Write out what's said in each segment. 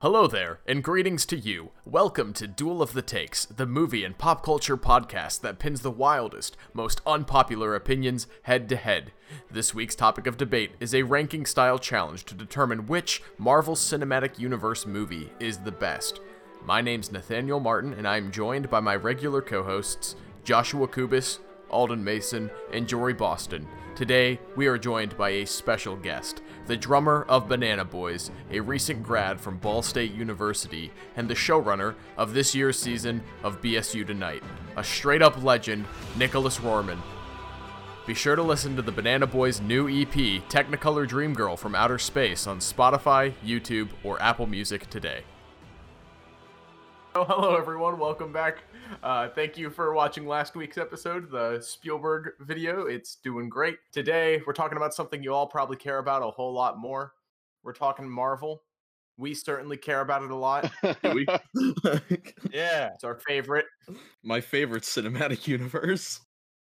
Hello there, and greetings to you. Welcome to Duel of the Takes, the movie and pop culture podcast that pins the wildest, most unpopular opinions head to head. This week's topic of debate is a ranking style challenge to determine which Marvel Cinematic Universe movie is the best. My name's Nathaniel Martin, and I'm joined by my regular co hosts, Joshua Kubis, Alden Mason, and Jory Boston. Today, we are joined by a special guest, the drummer of Banana Boys, a recent grad from Ball State University, and the showrunner of this year's season of BSU Tonight, a straight up legend, Nicholas Roerman. Be sure to listen to the Banana Boys' new EP, Technicolor Dream Girl from Outer Space, on Spotify, YouTube, or Apple Music today. Oh, hello, everyone. Welcome back uh, thank you for watching last week's episode, the Spielberg video. It's doing great. Today, we're talking about something you all probably care about a whole lot more. We're talking Marvel. We certainly care about it a lot. we? yeah, it's our favorite. My favorite cinematic universe.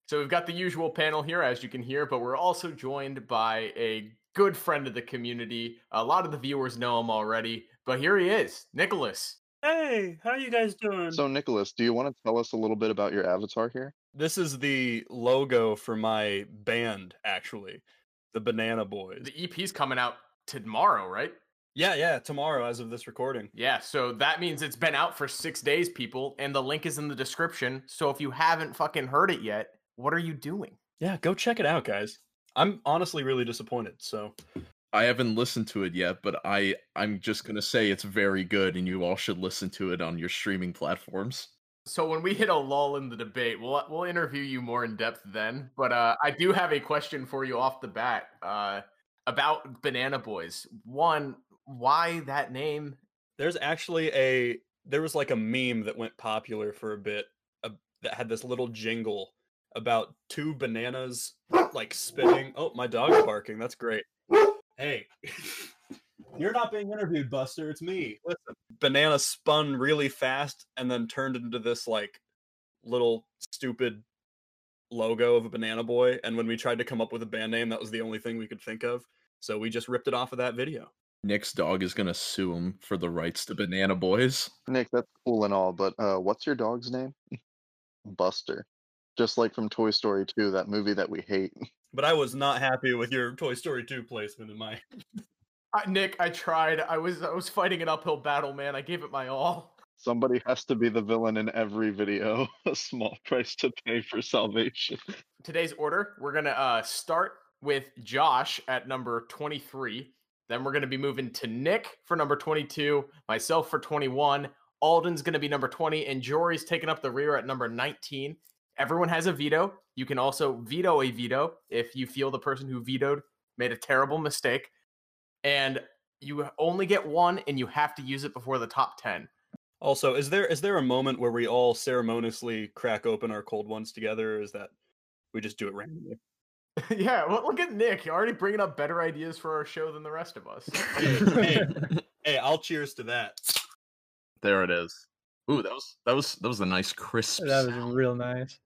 So we've got the usual panel here, as you can hear, but we're also joined by a good friend of the community. A lot of the viewers know him already, but here he is, Nicholas. Hey, how you guys doing? So, Nicholas, do you want to tell us a little bit about your avatar here? This is the logo for my band, actually, the Banana Boys. The EP's coming out tomorrow, right? Yeah, yeah, tomorrow as of this recording. Yeah, so that means it's been out for six days, people, and the link is in the description. So if you haven't fucking heard it yet, what are you doing? Yeah, go check it out, guys. I'm honestly really disappointed. So I haven't listened to it yet, but I I'm just gonna say it's very good, and you all should listen to it on your streaming platforms. So when we hit a lull in the debate, we'll we'll interview you more in depth then. But uh, I do have a question for you off the bat uh, about Banana Boys. One, why that name? There's actually a there was like a meme that went popular for a bit uh, that had this little jingle about two bananas like spinning. Oh, my dog's barking. That's great. Hey, you're not being interviewed, Buster. It's me. Listen, banana spun really fast and then turned into this like little stupid logo of a banana boy. And when we tried to come up with a band name, that was the only thing we could think of. So we just ripped it off of that video. Nick's dog is gonna sue him for the rights to Banana Boys. Nick, that's cool and all, but uh, what's your dog's name? Buster. Just like from Toy Story 2, that movie that we hate. But I was not happy with your Toy Story 2 placement in my. I, Nick, I tried. I was I was fighting an uphill battle, man. I gave it my all. Somebody has to be the villain in every video. A small price to pay for salvation. Today's order: we're gonna uh, start with Josh at number twenty-three. Then we're gonna be moving to Nick for number twenty-two, myself for twenty-one. Alden's gonna be number twenty, and Jory's taking up the rear at number nineteen. Everyone has a veto. You can also veto a veto if you feel the person who vetoed made a terrible mistake. And you only get one and you have to use it before the top 10. Also, is there is there a moment where we all ceremoniously crack open our cold ones together or is that we just do it randomly? yeah, well, look at Nick. You're already bringing up better ideas for our show than the rest of us. hey, hey, hey, I'll cheers to that. There it is. Ooh, that was that was that was a nice crisp. That was sound. real nice.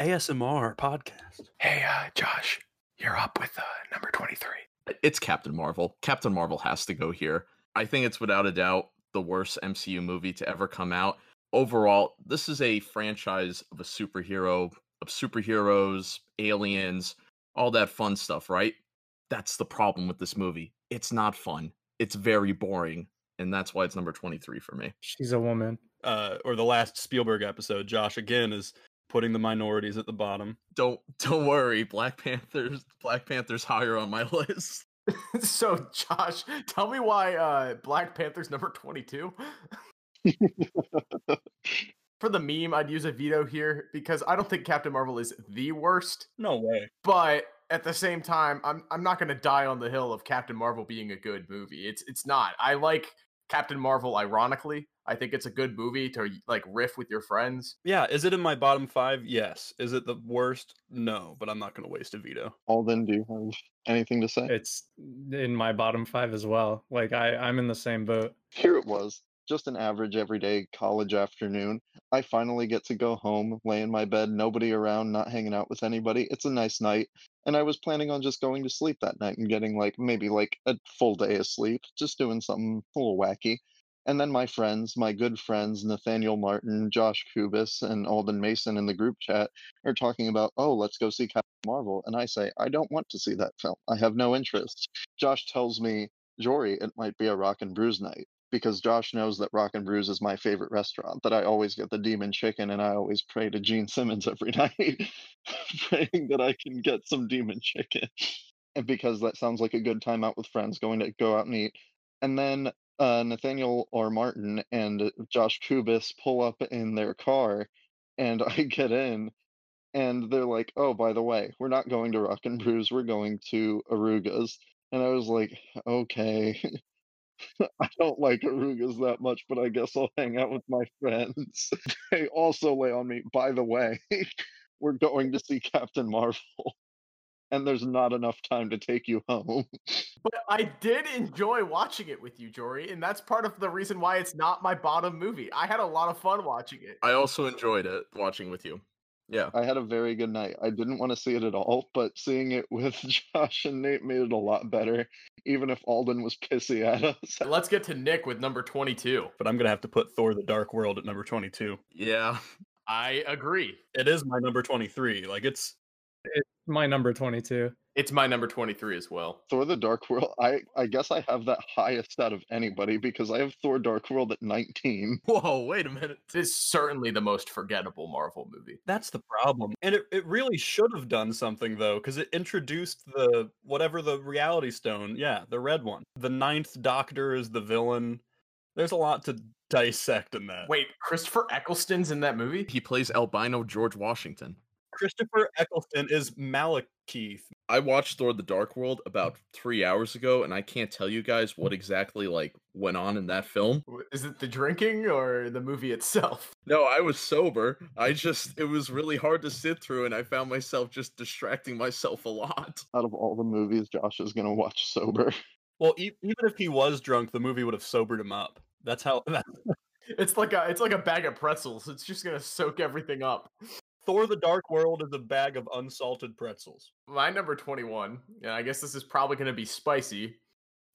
ASMR podcast. Hey, uh, Josh, you're up with uh, number 23. It's Captain Marvel. Captain Marvel has to go here. I think it's without a doubt the worst MCU movie to ever come out. Overall, this is a franchise of a superhero, of superheroes, aliens, all that fun stuff, right? That's the problem with this movie. It's not fun. It's very boring, and that's why it's number 23 for me. She's a woman. Uh, or the last Spielberg episode, Josh again is putting the minorities at the bottom. Don't don't worry, Black Panthers Black Panthers higher on my list. so, Josh, tell me why uh, Black Panther's number 22. For the meme, I'd use a veto here because I don't think Captain Marvel is the worst. No way. But at the same time, I'm I'm not going to die on the hill of Captain Marvel being a good movie. It's it's not. I like Captain Marvel ironically. I think it's a good movie to like riff with your friends. Yeah, is it in my bottom five? Yes. Is it the worst? No, but I'm not going to waste a veto. Alden, do you have anything to say? It's in my bottom five as well. Like I, I'm in the same boat. Here it was. Just an average everyday college afternoon. I finally get to go home, lay in my bed, nobody around, not hanging out with anybody. It's a nice night. And I was planning on just going to sleep that night and getting like maybe like a full day of sleep, just doing something a little wacky. And then my friends, my good friends, Nathaniel Martin, Josh Kubis, and Alden Mason in the group chat are talking about, oh, let's go see Captain Marvel. And I say, I don't want to see that film. I have no interest. Josh tells me, Jory, it might be a Rock and Brews night because Josh knows that Rock and Brews is my favorite restaurant, that I always get the demon chicken and I always pray to Gene Simmons every night, praying that I can get some demon chicken. And because that sounds like a good time out with friends, going to go out and eat. And then uh, Nathaniel or Martin and Josh Kubis pull up in their car, and I get in, and they're like, "Oh, by the way, we're not going to Rock and Brews. We're going to Arugas." And I was like, "Okay." I don't like Arugas that much, but I guess I'll hang out with my friends. they also lay on me, by the way, we're going to see Captain Marvel. And there's not enough time to take you home. But I did enjoy watching it with you, Jory, and that's part of the reason why it's not my bottom movie. I had a lot of fun watching it. I also enjoyed it watching with you. Yeah. I had a very good night. I didn't want to see it at all, but seeing it with Josh and Nate made it a lot better, even if Alden was pissy at us. Let's get to Nick with number 22. But I'm gonna have to put Thor: The Dark World at number 22. Yeah. I agree. It is my number 23. Like it's It's my number 22. It's my number 23 as well. Thor the Dark World, I, I guess I have that highest out of anybody because I have Thor Dark World at 19. Whoa, wait a minute. It's certainly the most forgettable Marvel movie. that's the problem. And it, it really should have done something though, because it introduced the whatever the reality stone. Yeah, the red one. The ninth doctor is the villain. There's a lot to dissect in that. Wait, Christopher Eccleston's in that movie? He plays albino George Washington. Christopher Eccleston is Malekith. I watched Thor: The Dark World hmm. about three hours ago, and I can't tell you guys what exactly like went on in that film. Is it the drinking or the movie itself? No, I was sober. I just it was really hard to sit through, and I found myself just distracting myself a lot. Out of all the movies Josh is going to watch sober. Well, e- even if he was drunk, the movie would have sobered him up. That's how that, It's like a it's like a bag of pretzels. It's just gonna soak everything up. Thor: The Dark World is a bag of unsalted pretzels. My number 21, and I guess this is probably gonna be spicy,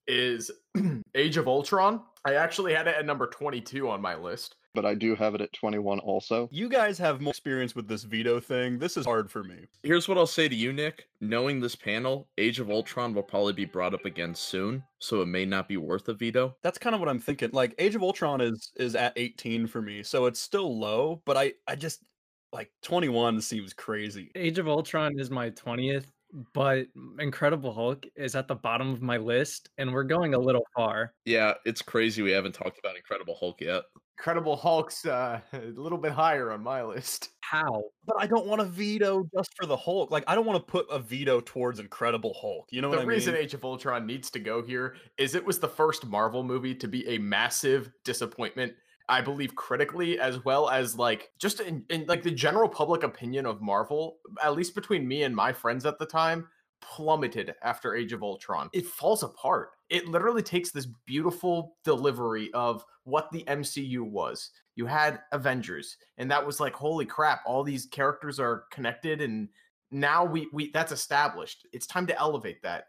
is Age of Ultron. I actually had it at number 22 on my list. But I do have it at 21 also. You guys have more experience with this veto thing. This is hard for me. Here's what I'll say to you, Nick. Knowing this panel, Age of Ultron will probably be brought up again soon, so it may not be worth a veto. That's kind of what I'm thinking. Like Age of Ultron is is at 18 for me, so it's still low, but I I just like 21 seems crazy. Age of Ultron is my 20th, but Incredible Hulk is at the bottom of my list, and we're going a little far. Yeah, it's crazy we haven't talked about Incredible Hulk yet. Incredible Hulk's uh, a little bit higher on my list. How? But I don't want to veto just for the Hulk. Like I don't want to put a veto towards Incredible Hulk. You know the what I reason mean? Age of Ultron needs to go here is it was the first Marvel movie to be a massive disappointment. I believe critically as well as like just in, in like the general public opinion of Marvel, at least between me and my friends at the time, plummeted after Age of Ultron. It falls apart. It literally takes this beautiful delivery of what the MCU was. You had Avengers, and that was like, holy crap, all these characters are connected, and now we we that's established. It's time to elevate that.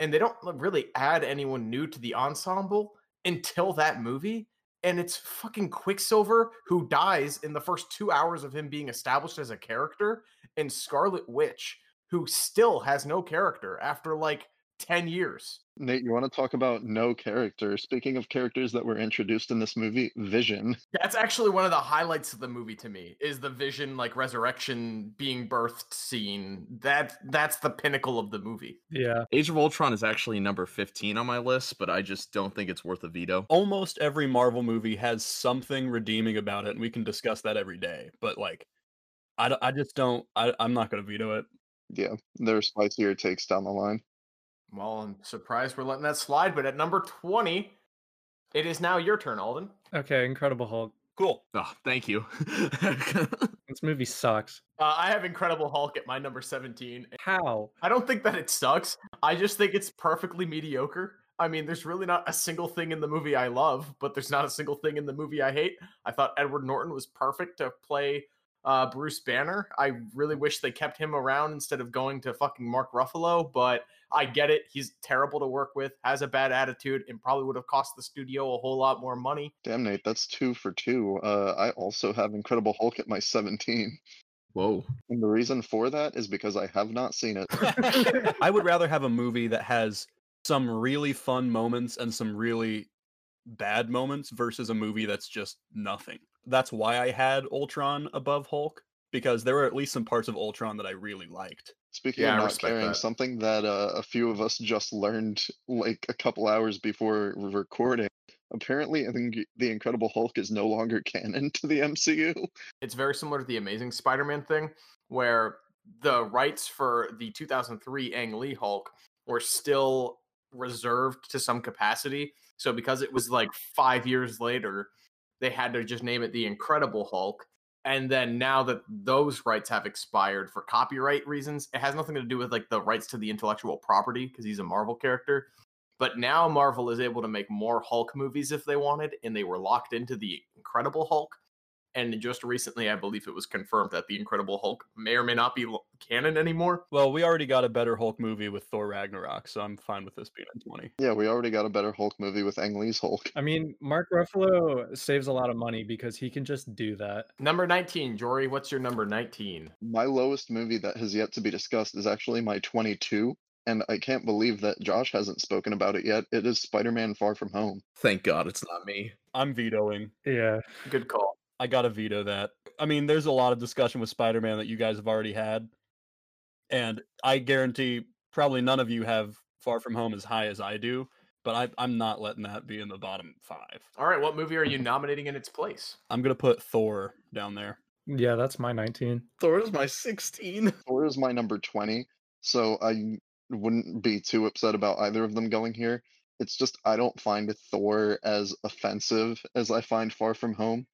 And they don't really add anyone new to the ensemble until that movie. And it's fucking Quicksilver who dies in the first two hours of him being established as a character, and Scarlet Witch who still has no character after like 10 years. Nate, you want to talk about no character? Speaking of characters that were introduced in this movie, Vision. That's actually one of the highlights of the movie to me is the vision like resurrection being birthed scene. That that's the pinnacle of the movie. Yeah. Age of Ultron is actually number 15 on my list, but I just don't think it's worth a veto. Almost every Marvel movie has something redeeming about it, and we can discuss that every day. But like, I, I just don't. I, I'm not going to veto it. Yeah, there are spicier takes down the line. Well, I'm surprised we're letting that slide, but at number 20, it is now your turn, Alden. Okay, Incredible Hulk. Cool. Oh, thank you. This movie sucks. Uh, I have Incredible Hulk at my number 17. How? I don't think that it sucks. I just think it's perfectly mediocre. I mean, there's really not a single thing in the movie I love, but there's not a single thing in the movie I hate. I thought Edward Norton was perfect to play uh, Bruce Banner. I really wish they kept him around instead of going to fucking Mark Ruffalo, but I get it. He's terrible to work with, has a bad attitude, and probably would have cost the studio a whole lot more money. Damn, Nate, that's two for two. Uh, I also have Incredible Hulk at my 17. Whoa. And the reason for that is because I have not seen it. I would rather have a movie that has some really fun moments and some really bad moments versus a movie that's just nothing. That's why I had Ultron above Hulk because there were at least some parts of Ultron that I really liked. Speaking Yeah, of not respect caring, that. something that uh, a few of us just learned like a couple hours before recording. Apparently, I think the Incredible Hulk is no longer canon to the MCU. It's very similar to the Amazing Spider Man thing, where the rights for the 2003 Ang Lee Hulk were still reserved to some capacity. So, because it was like five years later, they had to just name it the Incredible Hulk. And then now that those rights have expired for copyright reasons, it has nothing to do with like the rights to the intellectual property because he's a Marvel character. But now Marvel is able to make more Hulk movies if they wanted, and they were locked into the Incredible Hulk. And just recently, I believe it was confirmed that the Incredible Hulk may or may not be canon anymore. Well, we already got a better Hulk movie with Thor Ragnarok, so I'm fine with this being a 20. Yeah, we already got a better Hulk movie with Ang Lee's Hulk. I mean, Mark Ruffalo saves a lot of money because he can just do that. Number 19, Jory, what's your number 19? My lowest movie that has yet to be discussed is actually my 22, and I can't believe that Josh hasn't spoken about it yet. It is Spider Man Far From Home. Thank God it's not me. I'm vetoing. Yeah. Good call. I gotta veto that. I mean, there's a lot of discussion with Spider Man that you guys have already had. And I guarantee probably none of you have Far From Home as high as I do, but I, I'm not letting that be in the bottom five. All right, what movie are you nominating in its place? I'm gonna put Thor down there. Yeah, that's my 19. Thor is my 16. Thor is my number 20, so I wouldn't be too upset about either of them going here. It's just I don't find Thor as offensive as I find Far From Home.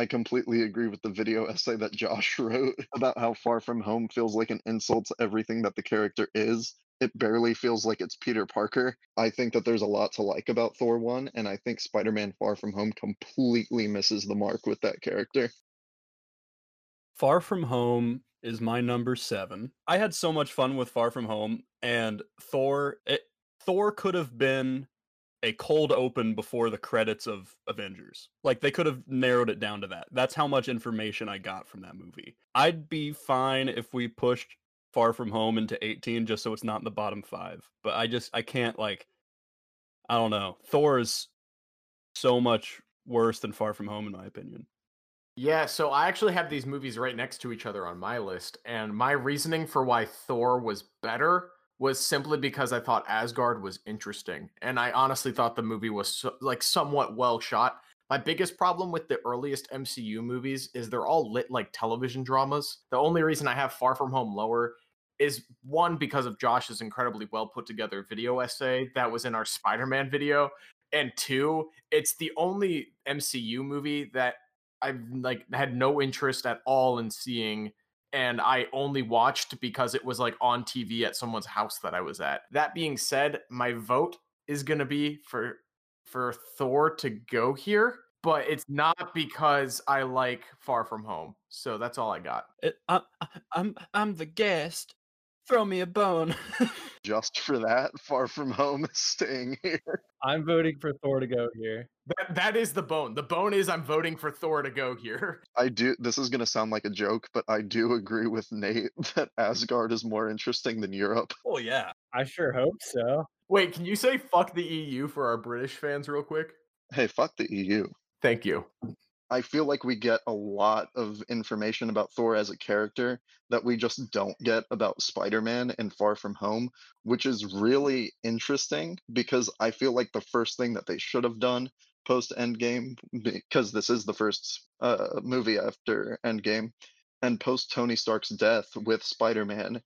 I completely agree with the video essay that Josh wrote about how Far From Home feels like an insult to everything that the character is. It barely feels like it's Peter Parker. I think that there's a lot to like about Thor 1, and I think Spider Man Far From Home completely misses the mark with that character. Far From Home is my number seven. I had so much fun with Far From Home, and Thor. It, Thor could have been a cold open before the credits of Avengers. Like they could have narrowed it down to that. That's how much information I got from that movie. I'd be fine if we pushed Far From Home into 18 just so it's not in the bottom 5. But I just I can't like I don't know. Thor is so much worse than Far From Home in my opinion. Yeah, so I actually have these movies right next to each other on my list, and my reasoning for why Thor was better was simply because I thought Asgard was interesting, and I honestly thought the movie was so, like somewhat well shot. My biggest problem with the earliest MCU movies is they're all lit like television dramas. The only reason I have Far From Home lower is one because of Josh's incredibly well put together video essay that was in our Spider-Man video, and two, it's the only MCU movie that I've like had no interest at all in seeing and I only watched because it was like on TV at someone's house that I was at. That being said, my vote is going to be for for Thor to go here, but it's not because I like Far From Home. So that's all I got. It, I, I'm I'm the guest. Throw me a bone. Just for that, Far From Home is staying here. I'm voting for Thor to go here. That that is the bone. The bone is I'm voting for Thor to go here. I do. This is going to sound like a joke, but I do agree with Nate that Asgard is more interesting than Europe. oh yeah. I sure hope so. Wait, can you say fuck the EU for our British fans real quick? Hey, fuck the EU. Thank you. I feel like we get a lot of information about Thor as a character that we just don't get about Spider Man and Far From Home, which is really interesting because I feel like the first thing that they should have done post Endgame, because this is the first uh, movie after Endgame, and post Tony Stark's death with Spider Man,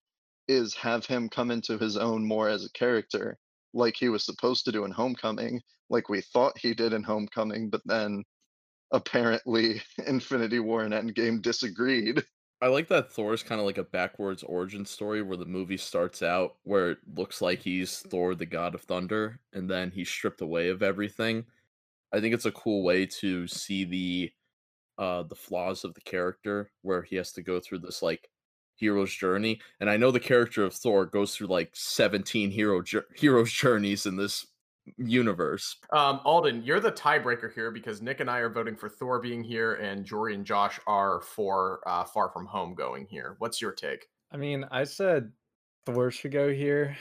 is have him come into his own more as a character, like he was supposed to do in Homecoming, like we thought he did in Homecoming, but then apparently Infinity War and Endgame disagreed. I like that Thor's kind of like a backwards origin story where the movie starts out where it looks like he's Thor, the god of thunder, and then he's stripped away of everything. I think it's a cool way to see the uh the flaws of the character where he has to go through this like hero's journey and i know the character of thor goes through like 17 hero jour- hero's journeys in this universe Um, Alden, you're the tiebreaker here because Nick and I are voting for Thor being here, and Jory and Josh are for uh, Far From Home going here. What's your take? I mean, I said Thor should go here.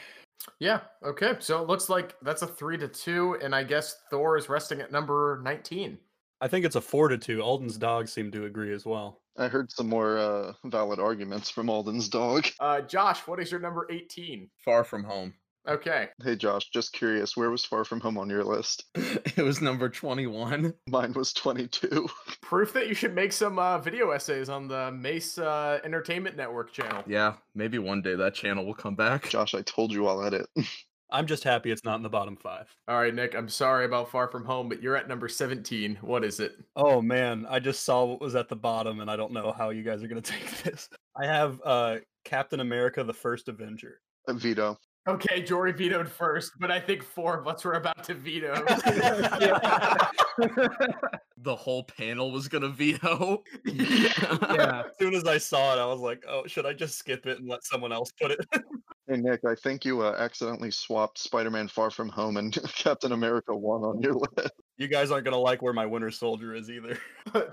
Yeah. Okay. So it looks like that's a three to two, and I guess Thor is resting at number nineteen. I think it's a four to two. Alden's dog seem to agree as well. I heard some more uh, valid arguments from Alden's dog. Uh, Josh, what is your number eighteen? far from home Okay. Hey Josh, just curious, where was Far From Home on your list? it was number 21 Mine was 22. Proof that you should make some uh, video essays on the Mace uh, Entertainment Network channel. yeah maybe one day that channel will come back Josh, I told you I'll edit. I'm just happy it's not in the bottom five. All right, Nick. I'm sorry about Far From Home, but you're at number seventeen. What is it? Oh man, I just saw what was at the bottom, and I don't know how you guys are gonna take this. I have uh Captain America: The First Avenger. Uh, Veto. Okay, Jory vetoed first, but I think four of us were about to veto. the whole panel was gonna veto yeah. As soon as I saw it, I was like, "Oh, should I just skip it and let someone else put it?" Hey Nick, I think you uh, accidentally swapped Spider-Man Far From Home and Captain America 1 on your list. you guys aren't gonna like where my Winter Soldier is either.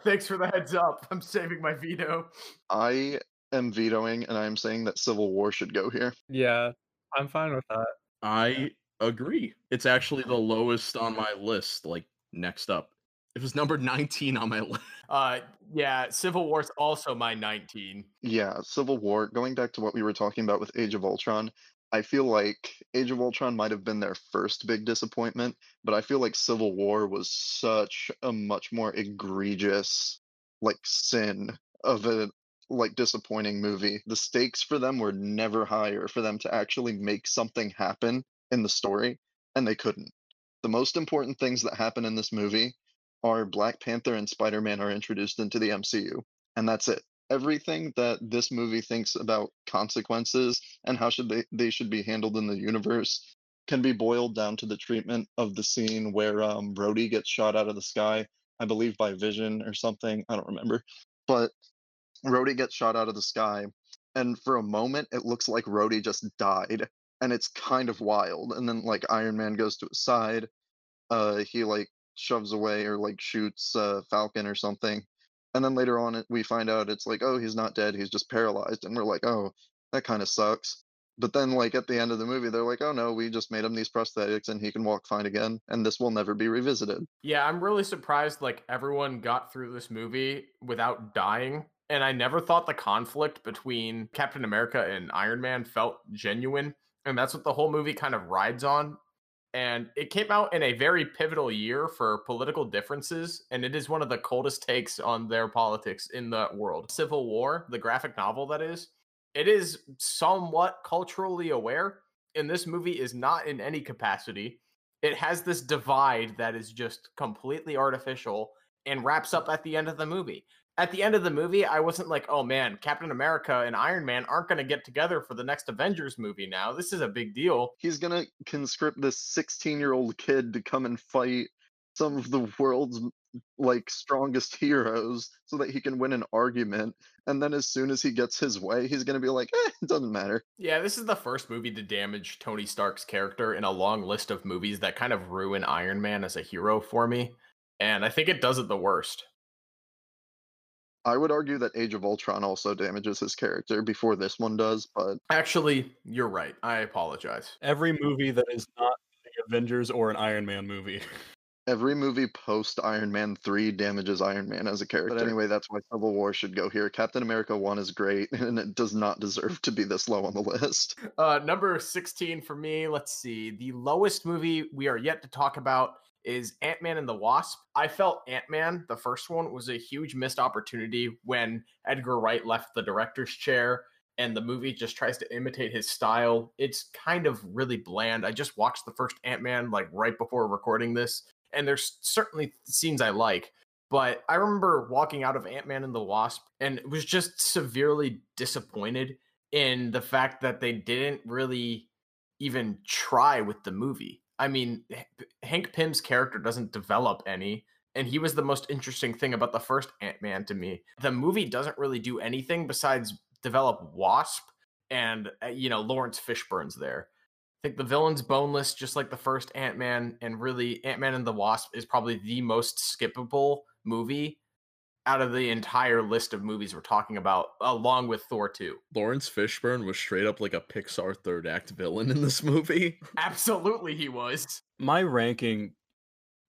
Thanks for the heads up. I'm saving my veto. I am vetoing and I am saying that Civil War should go here. Yeah. I'm fine with that. I agree. It's actually the lowest on my list. Like next up, it was number 19 on my list. Uh, yeah, Civil War's also my 19. Yeah, Civil War, going back to what we were talking about with Age of Ultron, I feel like Age of Ultron might have been their first big disappointment, but I feel like Civil War was such a much more egregious like sin of a like disappointing movie. The stakes for them were never higher for them to actually make something happen in the story, and they couldn't. The most important things that happen in this movie are Black Panther and Spider-Man are introduced into the MCU, and that's it everything that this movie thinks about consequences and how should they they should be handled in the universe can be boiled down to the treatment of the scene where um gets shot out of the sky, I believe by Vision or something. I don't remember. But Rhodey gets shot out of the sky, and for a moment it looks like Rhodey just died. And it's kind of wild. And then like Iron Man goes to his side, uh he like shoves away or like shoots uh Falcon or something and then later on we find out it's like oh he's not dead he's just paralyzed and we're like oh that kind of sucks but then like at the end of the movie they're like oh no we just made him these prosthetics and he can walk fine again and this will never be revisited Yeah, I'm really surprised like everyone got through this movie without dying. And I never thought the conflict between Captain America and Iron Man felt genuine. And that's what the whole movie kind of rides on. And it came out in a very pivotal year for political differences. And it is one of the coldest takes on their politics in the world. Civil War, the graphic novel that is, it is somewhat culturally aware. And this movie is not in any capacity it has this divide that is just completely artificial and wraps up at the end of the movie. At the end of the movie, I wasn't like, oh man, Captain America and Iron Man aren't going to get together for the next Avengers movie now. This is a big deal. he's gonna conscript this 16 year old kid to come and fight some of the world's like strongest heroes so that he can win an argument and then as soon as he gets his way he's gonna be like eh, it doesn't matter Yeah, this is the first movie to damage Tony Stark's character in a long list of movies that kind of ruin Iron Man as a hero for me. And I think it does it the worst. I would argue that age of ultron also damages his character before this one does but Actually, you're right. I apologize. Every movie that is not the Avengers or an Iron Man movie. every movie post Iron Man 3 damages Iron Man as a character. But anyway, that's why Civil War should go here. Captain America 1 is great, and it does not deserve to be this low on the list. Uh, number 16 for me, let's see. The lowest movie we are yet to talk about is Ant Man and the Wasp. I felt Ant Man, the first one, was a huge missed opportunity when Edgar Wright left the director's chair and the movie just tries to imitate his style. It's kind of really bland. I just watched the first Ant Man like right before recording this, and there's certainly scenes I like. But I remember walking out of Ant Man and the Wasp and was just severely disappointed in the fact that they didn't really even try with the movie. I mean, Hank Pym's character doesn't develop any. and he was the most interesting thing about the first Ant Man to me. The movie doesn't really do anything besides develop Wasp and uh, you know Laurence Fishburne's there. I think the villain's boneless, just like the first Ant Man, and really Ant Man and the Wasp is probably the most skippable movie out of the entire list of movies we're talking about, along with Thor 2. Laurence Fishburne was straight up like a Pixar third act villain in this movie. Absolutely, he was. My ranking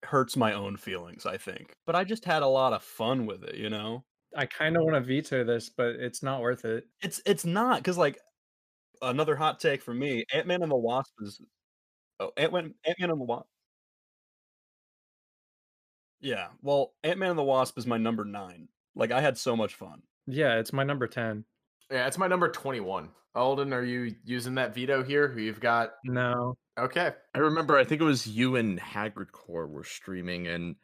hurts my own feelings, I think. But I just had a lot of fun with it, you know? I kind of want to veto this, but it's not worth it. It's it's not because like another hot take for me, Ant Man and the Wasp is oh Ant Man Ant Man and the Wasp. Yeah, well, Ant Man and the Wasp is my number nine. Like I had so much fun. Yeah, it's my number 10. Yeah, it's my number 21. Alden, are you using that veto here? You've got No. okay. I remember, I think it was you and Hagrid Core were streaming, and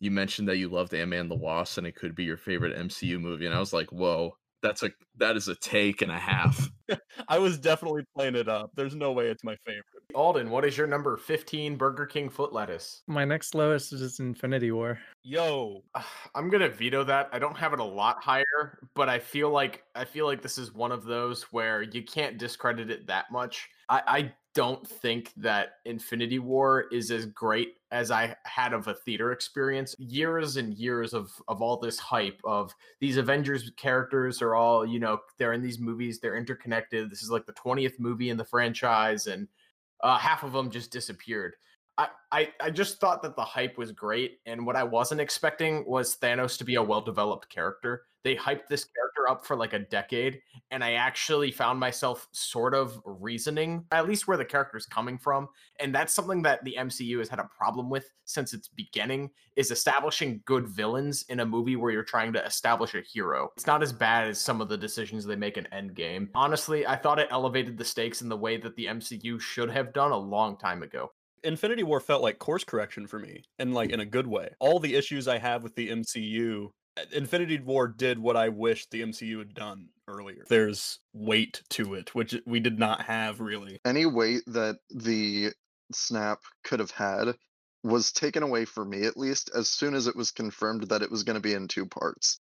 you mentioned that you loved Ant Man the Wasp, and it could be your favorite MCU movie, and I was like, whoa, that's a that is a take and a half. I was definitely playing it up. There's no way it's my favorite. Alden, what is your number 15 Burger King foot lettuce? My next lowest is Infinity War. Yo, I'm gonna veto that. I don't have it a lot higher, but I feel like I feel like this is one of those where you can't discredit it that much. I, I don't think that Infinity War is as great as I had of a theater experience. Years and years of of all this hype of these Avengers characters are all, you know, they're in these movies, they're interconnected. This is like the 20th movie in the franchise and uh, half of them just disappeared. I, I, just thought that the hype was great, and what I wasn't expecting was Thanos to be a well developed character. They hyped this character up for like a decade, and I actually found myself sort of reasoning at least where the character's coming from. And that's something that the MCU has had a problem with since its beginning is establishing good villains in a movie where you're trying to establish a hero. It's not as bad as some of the decisions they make in Endgame. Honestly, I thought it elevated the stakes in the way that the MCU should have done a long time ago. Infinity War felt like course correction for me, and like in a good way. All the issues I have with the MCU, uh, Infinity War did what I wished the MCU had done earlier. There's weight to it, which we did not have really. Any weight that the snap could have had was taken away for me at least as soon as it was confirmed that it was going to be in two parts.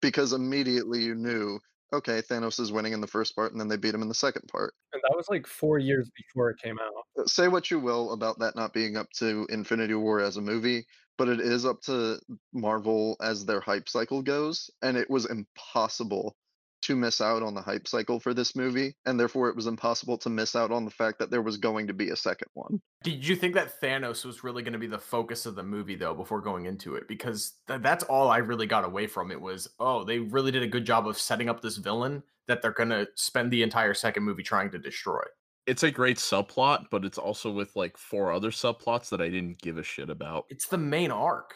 Because immediately you knew, okay, Thanos is winning in the first part and then they beat him in the second part. And that was like four years before it came out. Uh, Say what you will about that not being up to Infinity War as a movie, but it is up to Marvel as their hype cycle goes, and it was impossible to miss out on the hype cycle for this movie, and therefore it was impossible to miss out on the fact that there was going to be a second one. Did you think that Thanos was really going to be the focus of the movie though before going into it? Because th- that's all I really got away from it was, oh, they really did a good job of setting up this villain that they're going to spend the entire second movie trying to destroy. It's a great subplot, but it's also with like four other subplots that I didn't give a shit about. It's the main arc.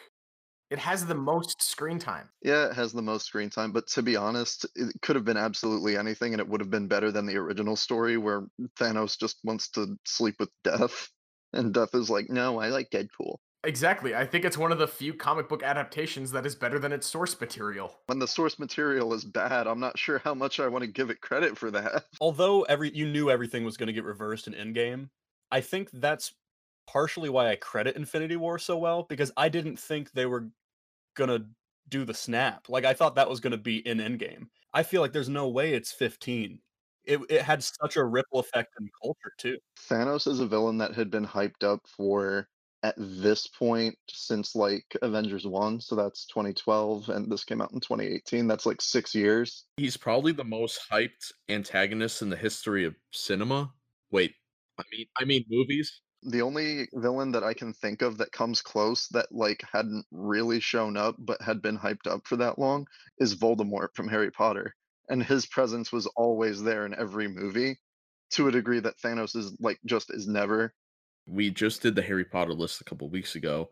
It has the most screen time. Yeah, it has the most screen time, but to be honest, it could have been absolutely anything and it would have been better than the original story where Thanos just wants to sleep with Death. And Death is like, no, I like Deadpool. Exactly. I think it's one of the few comic book adaptations that is better than its source material. When the source material is bad, I'm not sure how much I want to give it credit for that. Although every you knew everything was going to get reversed in Endgame, I think that's partially why I credit Infinity War so well because I didn't think they were gonna do the snap. Like I thought that was gonna be in Endgame. I feel like there's no way it's 15. It it had such a ripple effect in culture too. Thanos is a villain that had been hyped up for at this point since like Avengers 1, so that's 2012 and this came out in 2018. That's like 6 years. He's probably the most hyped antagonist in the history of cinema. Wait, I mean, I mean movies. The only villain that I can think of that comes close that like hadn't really shown up but had been hyped up for that long is Voldemort from Harry Potter. And his presence was always there in every movie to a degree that Thanos is like just is never. We just did the Harry Potter list a couple weeks ago,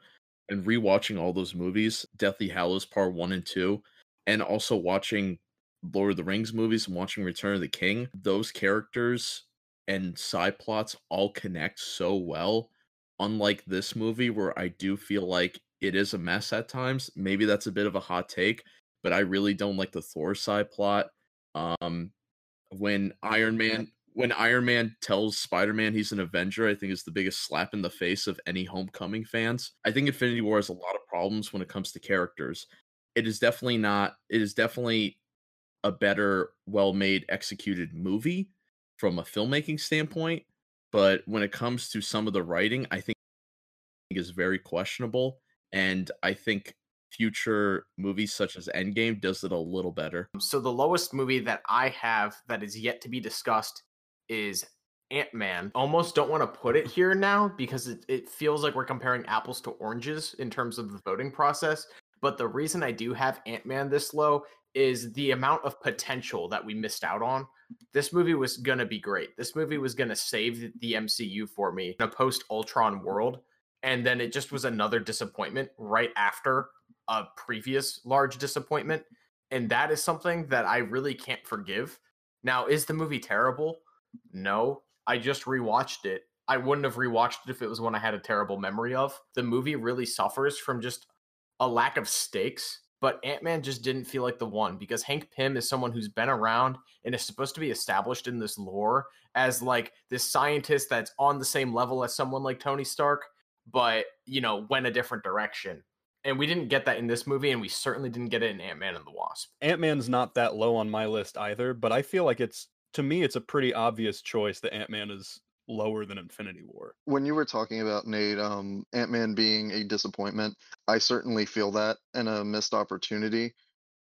and rewatching all those movies, Deathly Hallows Part One and Two, and also watching Lord of the Rings movies and watching Return of the King, those characters and side plots all connect so well. Unlike this movie, where I do feel like it is a mess at times. Maybe that's a bit of a hot take, but I really don't like the Thor side plot. Um, when Iron Man when Iron Man tells Spider Man he's an Avenger, I think is the biggest slap in the face of any Homecoming fans. I think Infinity War has a lot of problems when it comes to characters. It is definitely not, it is definitely a better, well made, executed movie from a filmmaking standpoint. But when it comes to some of the writing, I think is very questionable. And I think future movies such as Endgame does it a little better. Um, so the lowest movie that I have that is yet to be discussed is Ant Man. Almost don't want to put it here now because it, it feels like we're comparing apples to oranges in terms of the voting process. But the reason I do have Ant Man this low is the amount of potential that we missed out on. This movie was to be great. This movie was to save the MCU for me in a post Ultron world. And then it just was another disappointment right after a previous large disappointment. And that is something that I really can't forgive. Now, is the movie terrible? No. I just rewatched it. I wouldn't have rewatched it if it was one I had a terrible memory of. The movie really suffers from just a lack of stakes, but Ant Man just didn't feel like the one because Hank Pym is someone who's been around and is supposed to be established in this lore as like this scientist that's on the same level as someone like Tony Stark, but you know, went a different direction and we didn't get that in this movie, and we certainly didn't get it in Ant Man and the Wasp. Ant Man's not that low on my list either, but I feel like it's to me it's a pretty obvious choice that Ant Man is lower than Infinity War. When you were talking about Nate, um, Ant Man being a disappointment, I certainly feel that and a missed opportunity.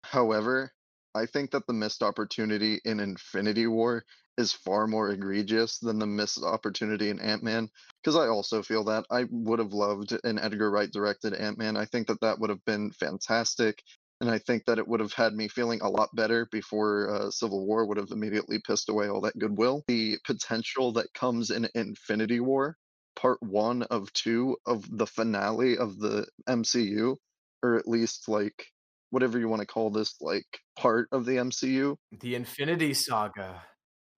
However, I think that the missed opportunity in Infinity War is far more egregious than the missed opportunity in Ant Man. Because I also feel that I would have loved an Edgar Wright directed Ant Man. I think that that would have been fantastic. And I think that it would have had me feeling a lot better before uh, Civil War would have immediately pissed away all that goodwill. The potential that comes in Infinity War, part one of two of the finale of the MCU, or at least like whatever you want to call this, like part of the MCU. The Infinity Saga.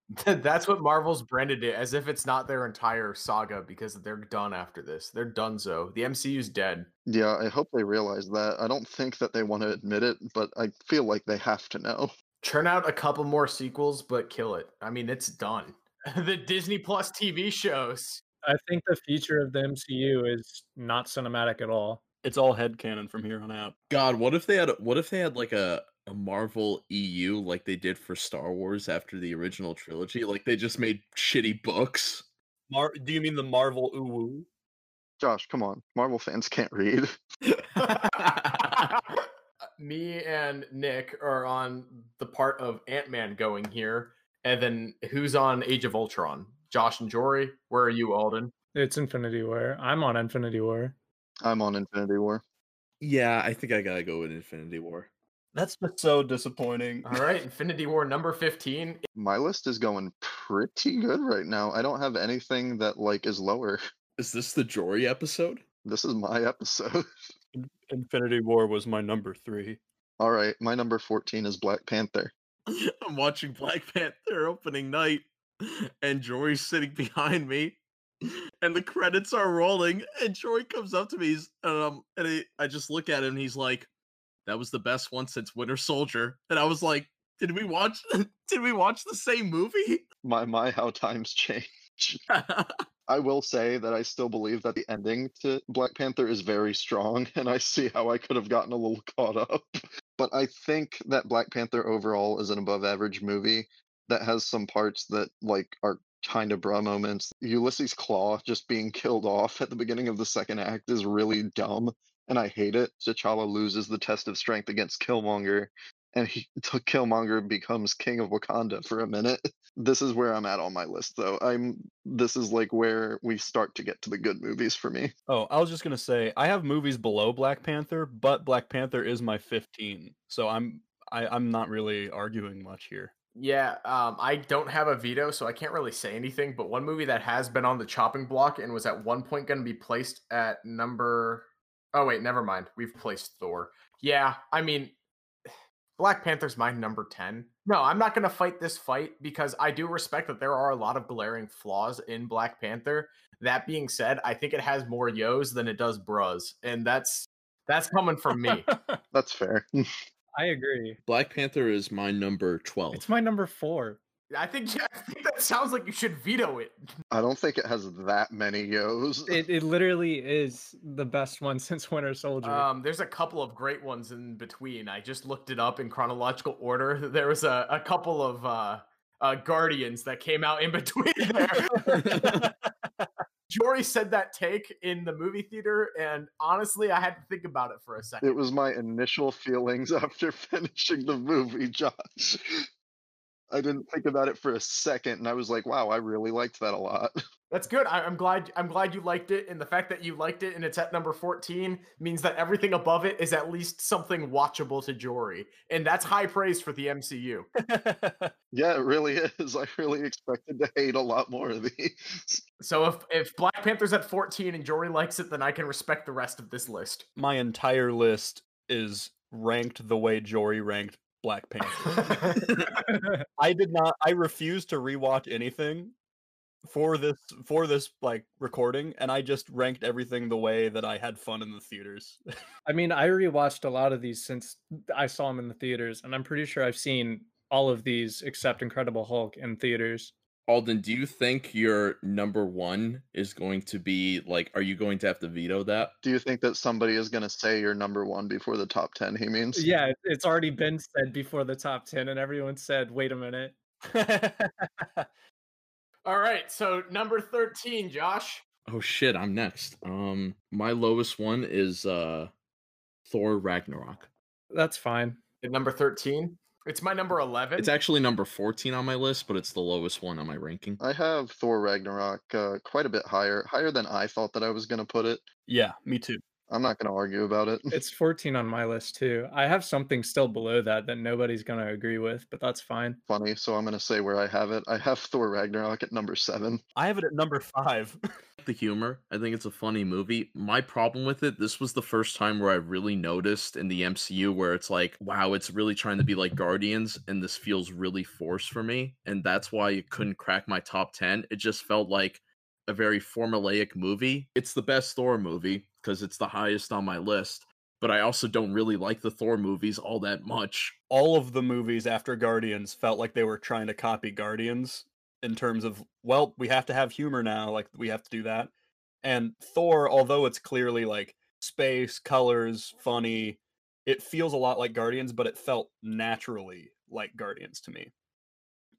That's what Marvel's branded it as if it's not their entire saga because they're done after this. They're done so. The MCU's dead. Yeah, I hope they realize that. I don't think that they want to admit it, but I feel like they have to know. Churn out a couple more sequels, but kill it. I mean, it's done. the Disney Plus TV shows. I think the future of the MCU is not cinematic at all. It's all head headcanon from here on out. God, what if they had what if they had like a a Marvel EU like they did for Star Wars after the original trilogy. Like they just made shitty books. Mar- Do you mean the Marvel uwu? Josh, come on. Marvel fans can't read. Uh, me and Nick are on the part of Ant Man going here. And then who's on Age of Ultron? Josh and Jory. Where are you, Alden? It's Infinity War. I'm on Infinity War. I'm on Infinity War. Yeah, I think I gotta go with Infinity War. That's just so disappointing. All right, Infinity War number 15. My list is going pretty good right now. I don't have anything that like is lower. Is this the Jory episode? This is my episode. Infinity War was my number three. All right, my number 14 is Black Panther. I'm watching Black Panther opening night, and Jory's sitting behind me, and the credits are rolling, and Jory comes up to me, he's, um, and I, I just look at him, and he's like, "That was the best one since Winter Soldier," and I was like, "Did we watch? Did we watch the same movie?" My my how times change. I will say that I still believe that the ending to Black Panther is very strong, and I see how I could have gotten a little caught up. But I think that Black Panther overall is an above average movie that has some parts that like are kind of bra moments. Ulysses Klaue just being killed off at the beginning of the second act is really dumb, and I hate it. T'Challa loses the test of strength against Killmonger, and he Killmonger becomes king of Wakanda for a minute. This is where I'm at on my list, though. I'm this is like where we start to get to the good movies for me. Oh, I was just gonna say I have movies below Black Panther, but Black Panther is my 15, so I'm I, I'm not really arguing much here. Yeah, um, I don't have a veto, so I can't really say anything. But one movie that has been on the chopping block and was at one point going to be placed at number. Oh wait, never mind. We've placed Thor. Yeah, I mean, Black Panther's my number ten. No, I'm not going to fight this fight because I do respect that there are a lot of glaring flaws in Black Panther. That being said, I think it has more yos than it does bras, and that's that's coming from me. That's fair. I agree. Black Panther is my number twelve. It's my number four. I think, I think that sounds like you should veto it. I don't think it has that many yos. It, it literally is the best one since Winter Soldier. Um, there's a couple of great ones in between. I just looked it up in chronological order. There was a, a couple of uh, uh, Guardians that came out in between there. Jory said that take in the movie theater, and honestly, I had to think about it for a second. It was my initial feelings after finishing the movie, Josh. I didn't think about it for a second, and I was like, "Wow, I really liked that a lot." That's good. I, I'm glad. I'm glad you liked it, and the fact that you liked it and it's at number 14 means that everything above it is at least something watchable to Jory, and that's high praise for the MCU. yeah, it really is. I really expected to hate a lot more of these. So if if Black Panther's at 14 and Jory likes it, then I can respect the rest of this list. My entire list is ranked the way Jory ranked Black Panther. I did not. I refused to rewatch anything for this for this like recording, and I just ranked everything the way that I had fun in the theaters. I mean, I rewatched a lot of these since I saw them in the theaters, and I'm pretty sure I've seen all of these except Incredible Hulk in theaters. Alden, do you think your number one is going to be like? Are you going to have to veto that? Do you think that somebody is going to say you're number one before the top ten? He means. Yeah, it's already been said before the top ten, and everyone said, "Wait a minute." All right, so number 13, Josh. Oh shit, I'm next. Um my lowest one is uh Thor Ragnarok. That's fine. At number 13. It's my number 11. It's actually number 14 on my list, but it's the lowest one on my ranking. I have Thor Ragnarok uh, quite a bit higher, higher than I thought that I was going to put it. yeah, me too. I'm not going to argue about it. It's 14 on my list too. I have something still below that that nobody's going to agree with, but that's fine. Funny, so I'm going to say where I have it. I have Thor Ragnarok at number seven. I have it at number five. the humor. I think it's a funny movie. My problem with it, this was the first time where I really noticed in the MCU where it's like, wow, it's really trying to be like Guardians, and this feels really forced for me. And that's why it couldn't crack my top 10. It just felt like a very formulaic movie. It's the best Thor movie because it's the highest on my list. But I also don't really like the Thor movies all that much. All of the movies after Guardians felt like they were trying to copy Guardians in terms of, well, we have to have humor now, like we have to do that. And Thor, although it's clearly like space, colors, funny, it feels a lot like Guardians, but it felt naturally like Guardians to me.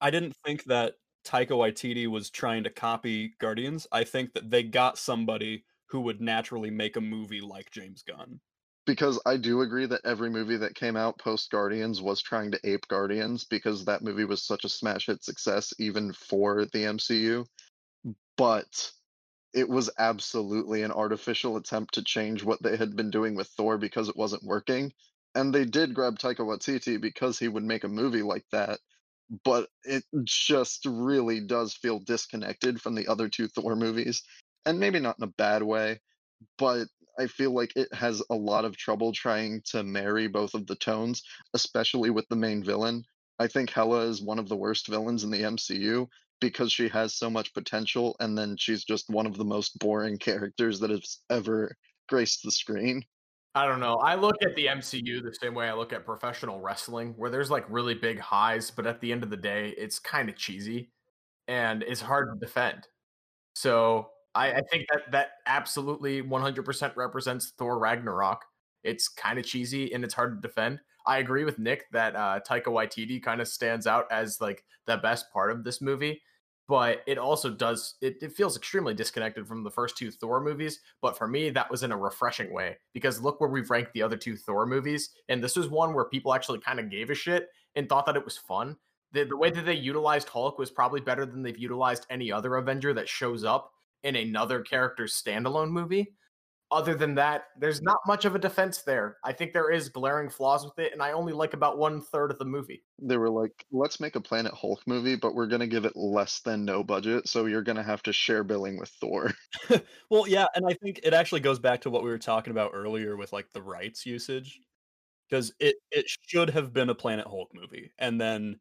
I didn't think that Taika Waititi was trying to copy Guardians. I think that they got somebody who would naturally make a movie like James Gunn. Because I do agree that every movie that came out post Guardians was trying to ape Guardians because that movie was such a smash hit success, even for the MCU. But it was absolutely an artificial attempt to change what they had been doing with Thor because it wasn't working. And they did grab Taika Waititi because he would make a movie like that. But it just really does feel disconnected from the other two Thor movies. And maybe not in a bad way, but I feel like it has a lot of trouble trying to marry both of the tones, especially with the main villain. I think Hela is one of the worst villains in the MCU because she has so much potential and then she's just one of the most boring characters that has ever graced the screen. I don't know. I look at the MCU the same way I look at professional wrestling, where there's like really big highs, but at the end of the day, it's kind of cheesy and it's hard to defend. So I, I think that that absolutely 100% represents Thor Ragnarok. It's kind of cheesy and it's hard to defend. I agree with Nick that uh, Taika Waititi kind of stands out as like the best part of this movie, but it also does it, it feels extremely disconnected from the first two Thor movies. But for me, that was in a refreshing way because look where we've ranked the other two Thor movies, and this was one where people actually kind of gave a shit and thought that it was fun. The, the way that they utilized Hulk was probably better than they've utilized any other Avenger that shows up in another character's standalone movie. Other than that, there's not much of a defense there. I think there is glaring flaws with it, and I only like about one third of the movie. They were like, let's make a Planet Hulk movie, but we're going to give it less than no budget. So you're going to have to share billing with Thor. well, yeah. And I think it actually goes back to what we were talking about earlier with like the rights usage. Because it, it should have been a Planet Hulk movie. And then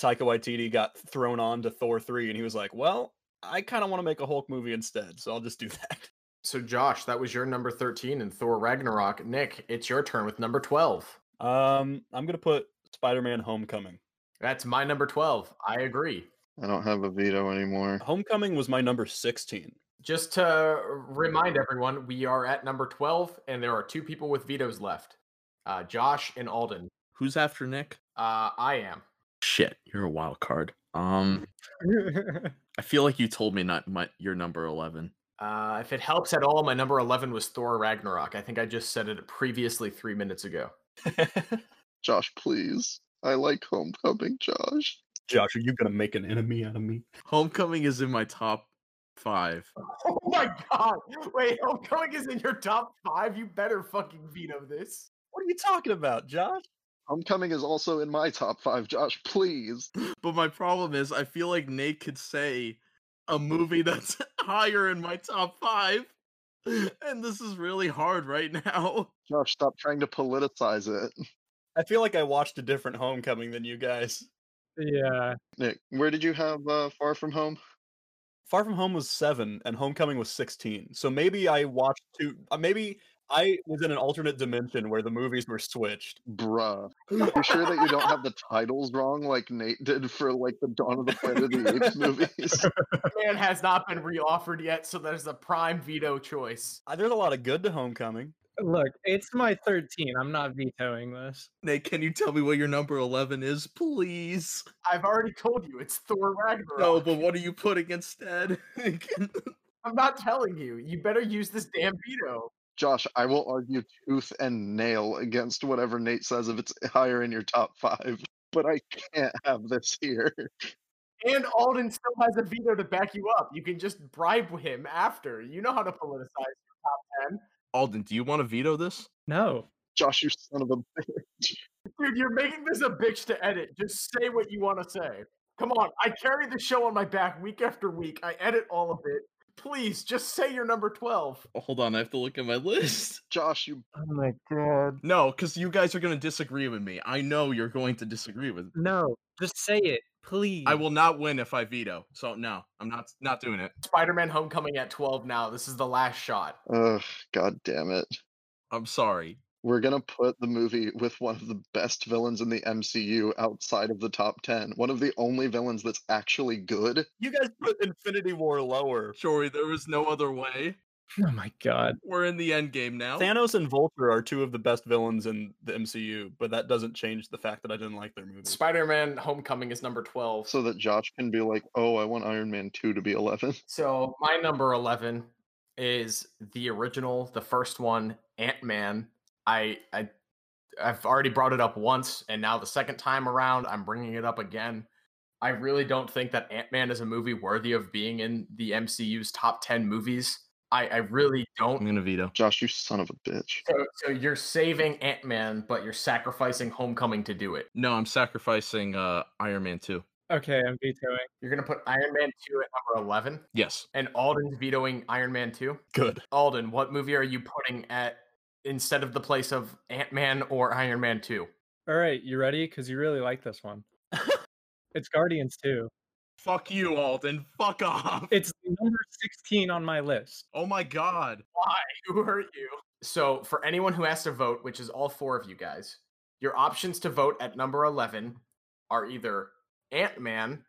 Taika Waititi got thrown on to Thor 3, and he was like, well, I kind of want to make a Hulk movie instead, so I'll just do that. So, Josh, that was your number 13 in Thor Ragnarok. Nick, it's your turn with number 12. Um, I'm gonna put Spider-Man: Homecoming. That's my number 12. I agree. I don't have a veto anymore. Homecoming was my number 16. Just to remind everyone, we are at number 12, and there are two people with vetoes left uh, Josh and Alden. Who's after Nick? Uh, I am. Shit, you're a wild card. Um, I feel like you told me not my your number eleven. Uh, if it helps at all, my number 11 was Thor Ragnarok. I think I just said it previously three minutes ago. Josh, please. I like Homecoming, Josh. Josh, are you gonna make an enemy out of me? Homecoming is in my top five. Oh my god! Wait, Homecoming is in your top five? You better fucking veto this. What are you talking about, Josh? Homecoming is also in my top five, Josh, please. But my problem is, I feel like Nate could say a movie that's higher in my top five, and this is really hard right now. Josh, stop trying to politicize it. I feel like I watched a different Homecoming than you guys. yeah. Nick, where did you have uh, Far From Home? Far From Home was seven, and Homecoming was sixteen. So maybe I watched two. Uh, maybe I was in an alternate dimension where the movies were switched. Bruh. You sure that you don't have the titles wrong like Nate did for like the Dawn of the Planet of the Apes movies? Man has not been reoffered yet, so there's a prime veto choice. Uh, There's a lot of good to Homecoming. Look, it's my 13. I'm not vetoing this. Nate, can you tell me what your number eleven is, please? I've already told you, it's Thor Ragnarok. No, but what are you putting instead? I'm not telling you. You better use this damn veto. Josh, I will argue tooth and nail against whatever Nate says if it's higher in your top five, but I can't have this here. And Alden still has a veto to back you up. You can just bribe him after. You know how to politicize your top 10. Alden, do you want to veto this? No. Josh, you son of a bitch. Dude, you're making this a bitch to edit. Just say what you want to say. Come on. I carry the show on my back week after week. I edit all of it. Please, just say you're number 12. Oh, hold on, I have to look at my list. Josh, you Oh my god. No, because you guys are going to disagree with me. I know you're going to disagree with me. No. Just say it, please. I will not win if I veto. So no, I'm not not doing it. Spider-Man Homecoming at 12 now. This is the last shot. Ugh, god damn it. I'm sorry. We're gonna put the movie with one of the best villains in the MCU outside of the top ten. One of the only villains that's actually good. You guys put Infinity War lower. Jory, there was no other way. Oh my god. We're in the end game now. Thanos and Vulture are two of the best villains in the MCU, but that doesn't change the fact that I didn't like their movie. Spider-Man Homecoming is number 12. So that Josh can be like, oh, I want Iron Man 2 to be 11. So my number 11 is the original, the first one, Ant-Man. I I I've already brought it up once and now the second time around I'm bringing it up again. I really don't think that Ant-Man is a movie worthy of being in the MCU's top 10 movies. I I really don't. I'm don't. gonna veto. Josh, you son of a bitch. So, so you're saving Ant-Man but you're sacrificing Homecoming to do it. No, I'm sacrificing uh Iron Man 2. Okay, I'm vetoing. You're going to put Iron Man 2 at number 11 Yes. and Alden's vetoing Iron Man 2. Good. Alden, what movie are you putting at instead of the place of Ant Man or Iron Man 2? All right, you ready? Because you really like this one. it's Guardians 2. Fuck you, Alden. Fuck off. It's number 16 on my list. Oh my god. Why? Who hurt you? So, for anyone who has to vote, which is all four of you guys, your options to vote at number 11 are either Ant Man,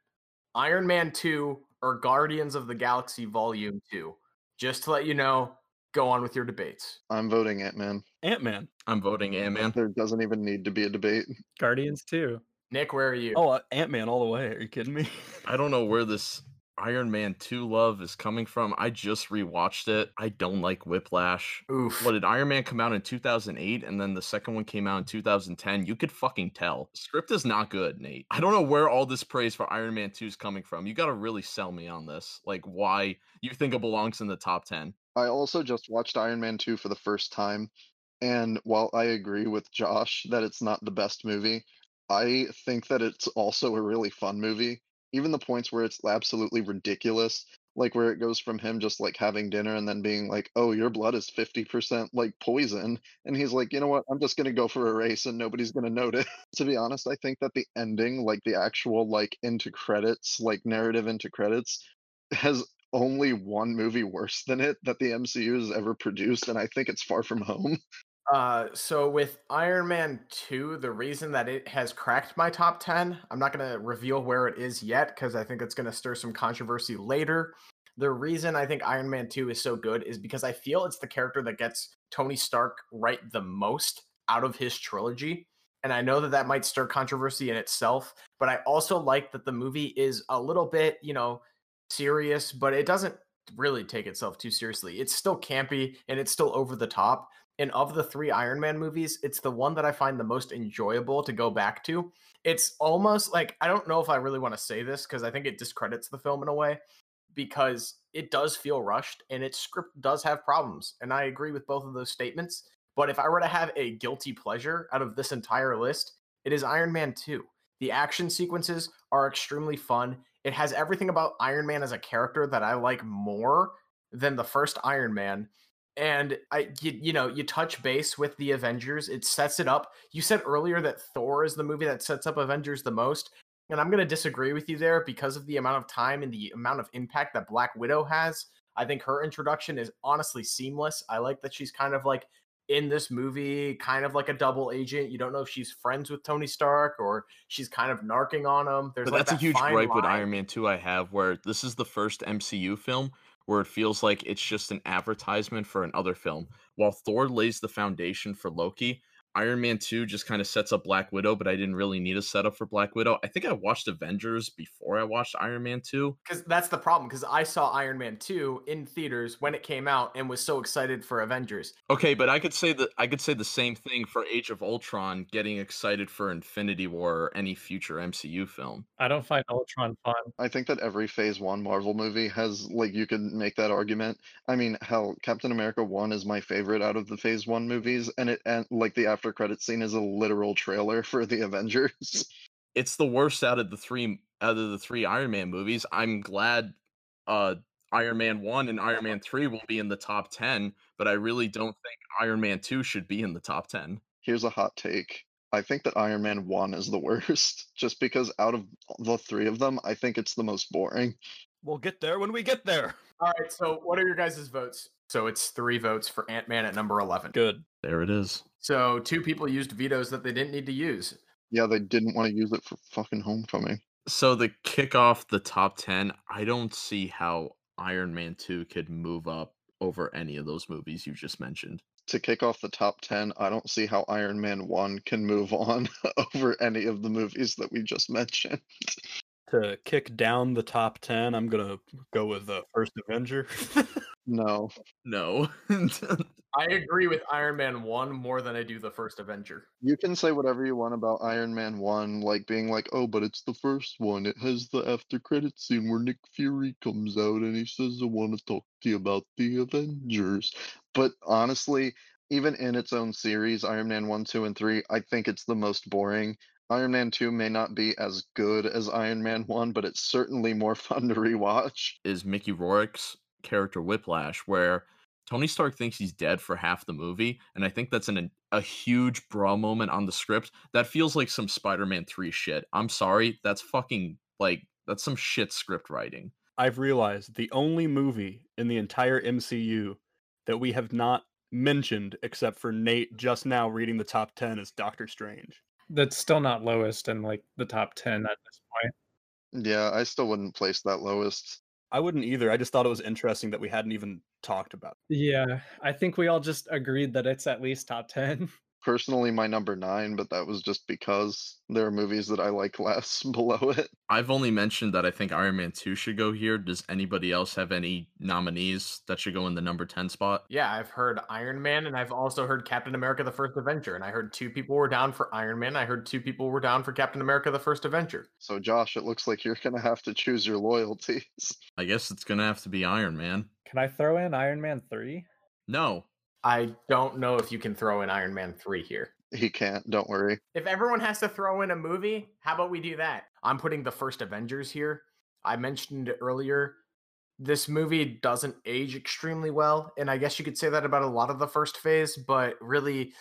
Iron Man 2, or Guardians of the Galaxy Volume 2. Just to let you know, go on with your debates. I'm voting Ant Man. Ant Man. I'm voting Ant Man. There doesn't even need to be a debate. Guardians too. Nick, where are you? Oh, uh, Ant Man all the way. Are you kidding me? I don't know where this Iron Man 2 love is coming from. I just rewatched it. I don't like Whiplash. Oof. What did Iron Man come out in 2008 and then the second one came out in 2010? You could fucking tell. Script is not good, Nate. I don't know where all this praise for Iron Man 2 is coming from. You got to really sell me on this. Like why you think it belongs in the top 10. I also just watched Iron Man 2 for the first time. And while I agree with Josh that it's not the best movie, I think that it's also a really fun movie. Even the points where it's absolutely ridiculous, like where it goes from him just like having dinner and then being like, oh, your blood is 50% like poison. And he's like, you know what? I'm just going to go for a race and nobody's going to notice. to be honest, I think that the ending, like the actual like into credits, like narrative into credits, has only one movie worse than it that the MCU has ever produced, and I think it's Far From Home. Uh, so with Iron Man 2, the reason that it has cracked my top 10, I'm not going to reveal where it is yet because I think it's going to stir some controversy later. The reason I think Iron Man 2 is so good is because I feel it's the character that gets Tony Stark right the most out of his trilogy. And I know that that might stir controversy in itself, but I also like that the movie is a little bit, you know, serious, but it doesn't really take itself too seriously. It's still campy and it's still over the top. And of the three Iron Man movies, it's the one that I find the most enjoyable to go back to. It's almost like I don't know if I really want to say this because I think it discredits the film in a way because it does feel rushed and its script does have problems. And I agree with both of those statements. But if I were to have a guilty pleasure out of this entire list, it is Iron Man 2. The action sequences are extremely fun. It has everything about Iron Man as a character that I like more than the first Iron Man. And I you, you know, you touch base with the Avengers, it sets it up. You said earlier that Thor is the movie that sets up Avengers the most. And I'm going to disagree with you there because of the amount of time and the amount of impact that Black Widow has. I think her introduction is honestly seamless. I like that she's kind of like in this movie, kind of like a double agent. You don't know if she's friends with Tony Stark or she's kind of narking on him. There's But like that's a huge gripe with. Iron Man 2 I have, where this is the first MCU film where it feels like it's just an advertisement for another film. While Thor lays the foundation for Loki, Iron Man 2 just kind of sets up Black Widow, but I didn't really need a setup for Black Widow. I think I watched Avengers before I watched Iron Man 2. because that's the problem because i saw iron man 2 in theaters when it came out and was so excited for avengers Okay, but I could say that I could say the same thing for Age of Ultron, getting excited for Infinity War or any future MCU film. I don't find Ultron fun. I think that every Phase One Marvel movie has like you could make that argument. I mean, hell, Captain America One is my favorite out of the Phase One movies, and it and like the after credit scene is a literal trailer for the Avengers. it's the worst out of the three out of the three Iron Man movies. I'm glad uh Iron Man 1 and Iron Man 3 will be in the top 10, but I really don't think Iron Man 2 should be in the top 10. Here's a hot take. I think that Iron Man 1 is the worst, just because out of the three of them, I think it's the most boring. We'll get there when we get there. all right so what are your guys' votes so it's three votes for ant-man at number 11 Good. There it is. so two people used vetoes that they didn't need to use Yeah, they didn't want to use it for fucking Homecoming. So the kick off the top 10, I don't see how Iron Man 2 could move up over any of those movies you just mentioned. To kick off the top 10, I don't see how Iron Man 1 can move on over any of the movies that we just mentioned. To kick down the top 10, I'm going to go with the first Avenger. No. No. i agree with iron man 1 more than i do the first avenger You can say whatever you want about Iron Man 1, like being like, oh, but it's the first one. It has the after credit scene where Nick Fury comes out and he says, I want to talk to you about the Avengers. But honestly, even in its own series, Iron Man 1, 2, and 3, I think it's the most boring. Iron Man 2 may not be as good as Iron Man 1, but it's certainly more fun to rewatch. is Mickey Rourke's character Whiplash, where Tony Stark thinks he's dead for half the movie, and I think that's an a huge bra moment on the script. That feels like some Spider-Man 3 shit. I'm sorry, that's fucking like that's some shit script writing. I've realized the only movie in the entire MCU that we have not mentioned, except for Nate just now reading the top 10, is Doctor Strange. That's still not lowest in like the top ten at this point. Yeah, I still wouldn't place that lowest. I wouldn't either. I just thought it was interesting that we hadn't even talked about. it. Yeah, I think we all just agreed that it's at least top ten. Personally, my number nine, but that was just because there are movies that I like less below it. I've only mentioned that I think Iron Man 2 should go here. Does anybody else have any nominees that should go in the number 10 spot? yeah i've heard iron man and i've also heard captain america the first avenger and i heard two people were down for iron man i heard two people were down for captain america the first avenger So, Josh, it looks like you're going to have to choose your loyalties. I guess it's going to have to be Iron Man. Can I throw in Iron Man three? No. I don't know if you can throw in iron man 3 here He can't, don't worry. If everyone has to throw in a movie, how about we do that? I'm putting the first Avengers here. I mentioned earlier. This movie doesn't age extremely well, and I guess you could say that about a lot of the first phase, but really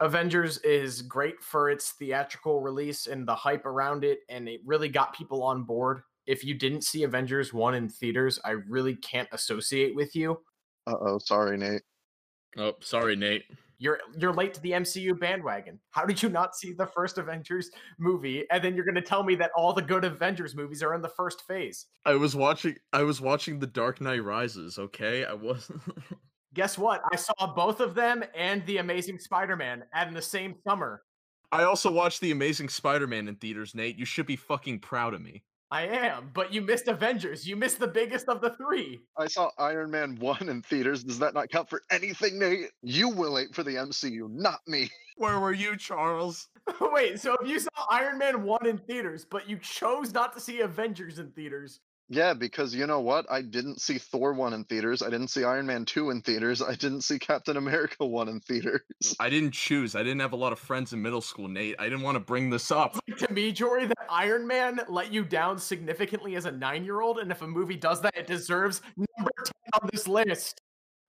Avengers is great for its theatrical release and the hype around it, and it really got people on board. If you didn't see Avengers 1 in theaters, I really can't associate with you. Uh oh, sorry, Nate. Oh, sorry, Nate. You're you're late to the MCU bandwagon. How did you not see the first Avengers movie and then you're going to tell me that all the good Avengers movies are in the first phase? I was watching I was watching The Dark Knight Rises, okay? I wasn't Guess what? I saw both of them and The Amazing Spider-Man in the same summer. I also watched The Amazing Spider-Man in theaters, Nate. You should be fucking proud of me. I am, but you missed Avengers. You missed the biggest of the three. I saw Iron Man 1 in theaters. Does that not count for anything, Nate? You will wait for the MCU, not me. Where were you, Charles? Wait, so if you saw Iron Man 1 in theaters, but you chose not to see Avengers in theaters, Yeah, because you know what? I didn't see Thor 1 in theaters. I didn't see Iron Man 2 in theaters. I didn't see Captain America 1 in theaters. I didn't choose. I didn't have a lot of friends in middle school, Nate. I didn't want to bring this up. to me, Jory, that Iron Man let you down significantly as a nine year old, and if a movie does that, it deserves number 10 on this list.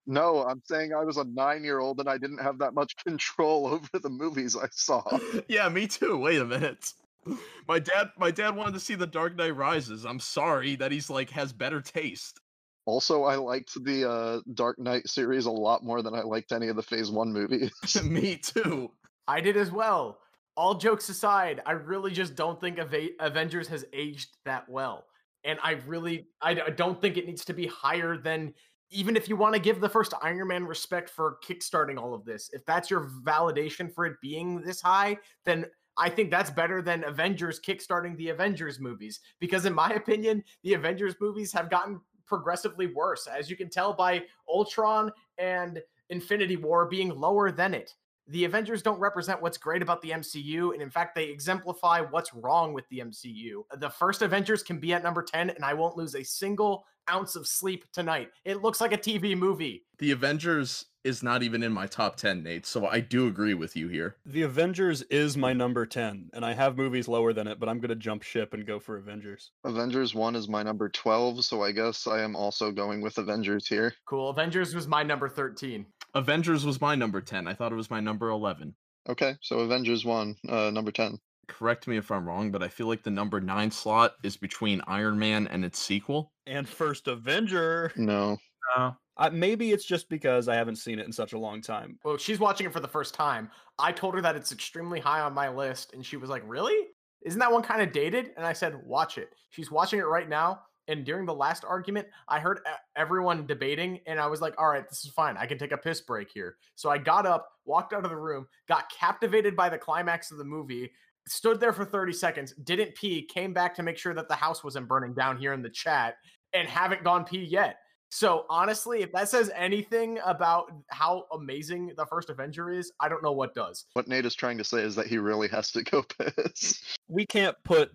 No, I'm saying I was a nine year old and I didn't have that much control over the movies I saw. yeah, me too. Wait a minute. My dad my dad wanted to see The Dark Knight Rises. I'm sorry that he's like has better taste. Also, I liked the uh, Dark Knight series a lot more than I liked any of the Phase 1 movies. me too. I did as well. All jokes aside, I really just don't think Ava- Avengers has aged that well. And I really, I don't think it needs to be higher than, even if you want to give the first Iron Man respect for kickstarting all of this. If that's your validation for it being this high, then I think that's better than Avengers kickstarting the Avengers movies. Because in my opinion, the Avengers movies have gotten progressively worse, as you can tell by Ultron and Infinity War being lower than it. The Avengers don't represent what's great about the MCU, and in fact, they exemplify what's wrong with the MCU. The first Avengers can be at number 10, and I won't lose a single ounce of sleep tonight. It looks like a TV movie. The Avengers is not even in my top 10, Nate, so I do agree with you here. The Avengers is my number 10, and I have movies lower than it, but I'm going to jump ship and go for Avengers. Avengers 1 is my number 12, so I guess I am also going with Avengers here. Cool. Avengers was my number 13. Avengers was my number 10. I thought it was my number 11. Okay, so Avengers 1, uh, number 10. Correct me if I'm wrong, but I feel like the number 9 slot is between Iron Man and its sequel. And First Avenger. No. No. Uh, maybe it's just because I haven't seen it in such a long time. Well, she's watching it for the first time. I told her that it's extremely high on my list, and she was like, Really? Isn't that one kind of dated? And I said, Watch it. She's watching it right now. And during the last argument, I heard everyone debating, and I was like, all right, this is fine. I can take a piss break here. So I got up, walked out of the room, got captivated by the climax of the movie, stood there for 30 seconds, didn't pee, came back to make sure that the house wasn't burning down here in the chat, and haven't gone pee yet. So honestly, if that says anything about how amazing the first Avenger is, I don't know what does. What Nate is trying to say is that he really has to go piss. We can't put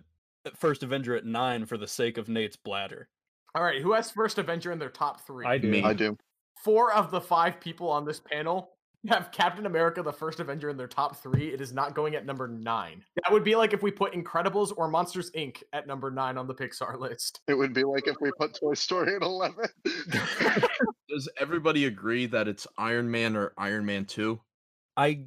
First Avenger at 9 for the sake of Nate's bladder. All right, who has first Avenger in their top three? I do. Me. I do. four of the five people on this panel have Captain America, the first Avenger, in their top three. It is not going at number nine. That would be like if we put Incredibles or Monsters Inc. at number nine on the Pixar list. It would be like if we put Toy Story at 11. Does everybody agree that it's Iron Man or Iron Man 2? I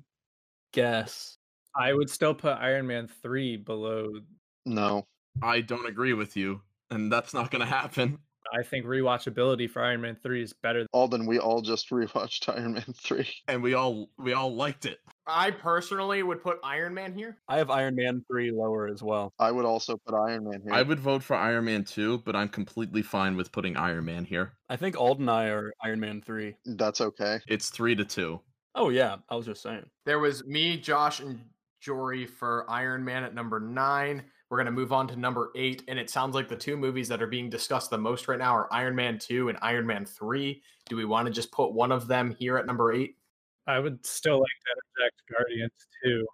guess. I would still put Iron Man 3 below. no. I don't agree with you, and that's not going to happen. I think rewatchability for Iron Man 3 is better. Alden, we all just rewatched Iron Man 3. And we all we all liked it. I personally would put Iron Man here. I have Iron Man 3 lower as well. I would also put Iron Man here. I would vote for Iron Man 2, but I'm completely fine with putting Iron Man here. I think Alden and I are Iron Man 3. That's okay. It's 3 to 2. Oh, yeah. I was just saying. There was me, Josh, and Jory for Iron Man at number nine. We're going to move on to number eight. And it sounds like the two movies that are being discussed the most right now are Iron Man 2 and Iron Man 3. Do we want to just put one of them here at number eight? I would still like to interject Guardians 2.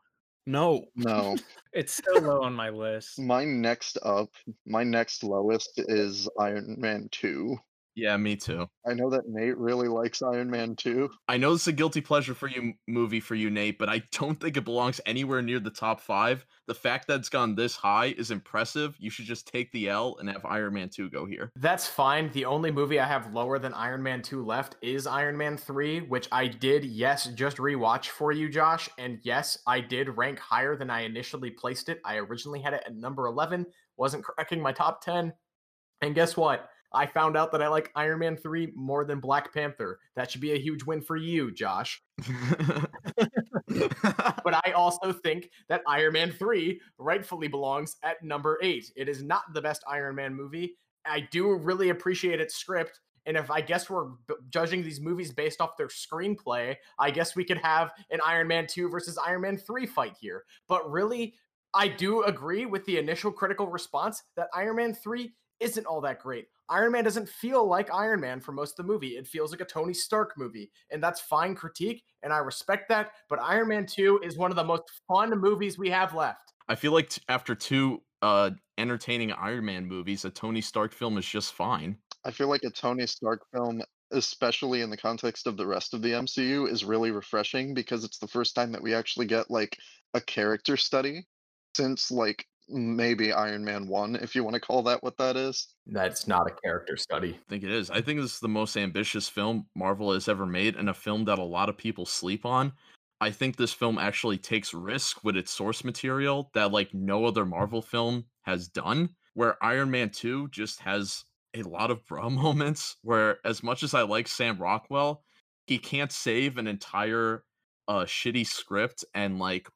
No. No. It's so low on my list. my next up, my next lowest is Iron Man 2. Yeah, me too. I know that Nate really likes Iron Man 2. I know it's a guilty pleasure for you movie for you, Nate, but I don't think it belongs anywhere near the top five. The fact that it's gone this high is impressive. You should just take the L and have Iron Man 2 go here. That's fine. The only movie I have lower than Iron Man 2 left is Iron Man 3, which I did, yes, just rewatch for you, Josh. And yes, I did rank higher than I initially placed it. I originally had it at number 11, wasn't cracking my top 10. And guess what? I found out that I like Iron Man 3 more than Black Panther. That should be a huge win for you, Josh. but I also think that Iron Man 3 rightfully belongs at number eight. It is not the best Iron Man movie. I do really appreciate its script. And if I guess we're b- judging these movies based off their screenplay, I guess we could have an Iron Man 2 versus Iron Man 3 fight here. But really, I do agree with the initial critical response that Iron Man 3 isn't all that great. Iron Man doesn't feel like Iron Man for most of the movie. It feels like a Tony Stark movie, and that's fine critique, and I respect that. But Iron Man 2 is one of the most fun movies we have left. I feel like t- after two uh entertaining Iron Man movies, a Tony Stark film is just fine. I feel like a Tony Stark film, especially in the context of the rest of the MCU, is really refreshing because it's the first time that we actually get like a character study since like maybe Iron Man 1, if you want to call that what that is. That's not a character study. I think it is. I think this is the most ambitious film Marvel has ever made and a film that a lot of people sleep on. I think this film actually takes risk with its source material that like no other Marvel film has done. Where Iron Man 2 just has a lot of bra moments where as much as I like Sam Rockwell, he can't save an entire uh shitty script and like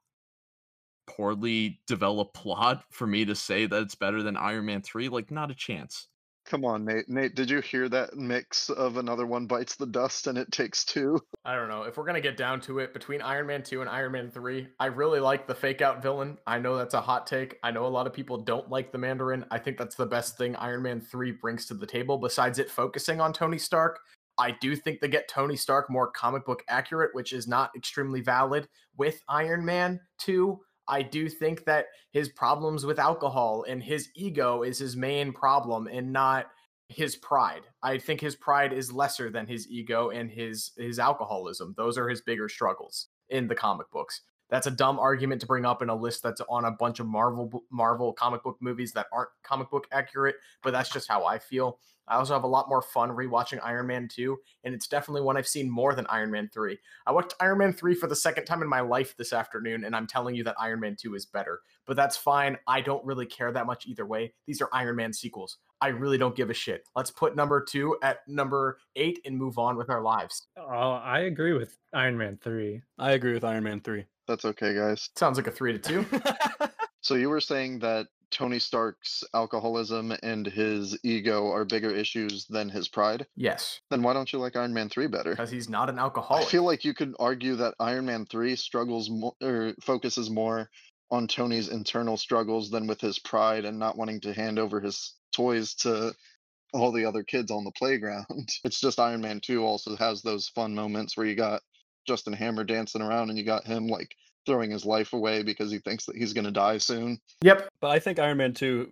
poorly developed plot for me to say that it's better than Iron Man 3. Like not a chance. Come on, Nate. Nate, did you hear that mix of another one bites the dust and it takes two? I don't know. If we're going to get down to it, between Iron Man 2 and Iron Man 3, I really like the fake out villain. I know that's a hot take. I know a lot of people don't like the Mandarin. I think that's the best thing Iron Man 3 brings to the table, besides it focusing on Tony Stark. I do think they get Tony Stark more comic book accurate, which is not extremely valid with Iron Man 2. I do think that his problems with alcohol and his ego is his main problem and not his pride. I think his pride is lesser than his ego and his his alcoholism. Those are his bigger struggles in the comic books. That's a dumb argument to bring up in a list that's on a bunch of Marvel Marvel comic book movies that aren't comic book accurate, but that's just how I feel. I also have a lot more fun rewatching Iron Man 2, and it's definitely one I've seen more than Iron Man 3. I watched Iron Man 3 for the second time in my life this afternoon, and I'm telling you that Iron Man 2 is better. But that's fine. I don't really care that much either way. These are Iron Man sequels. I really don't give a shit. Let's put number two at number eight and move on with our lives. Oh, I agree with Iron Man 3. I agree with Iron Man 3. That's okay, guys. Sounds like a three to two. So you were saying that Tony Stark's alcoholism and his ego are bigger issues than his pride? yes, Then why don't you like Iron Man 3 better? because he's not an alcoholic. I feel like you could argue that Iron Man 3 struggles more or focuses more on Tony's internal struggles than with his pride and not wanting to hand over his toys to all the other kids on the playground. It's just Iron Man 2 also has those fun moments where you got Justin Hammer dancing around and you got him like throwing his life away because he thinks that he's going to die soon. yep. But I think Iron Man 2,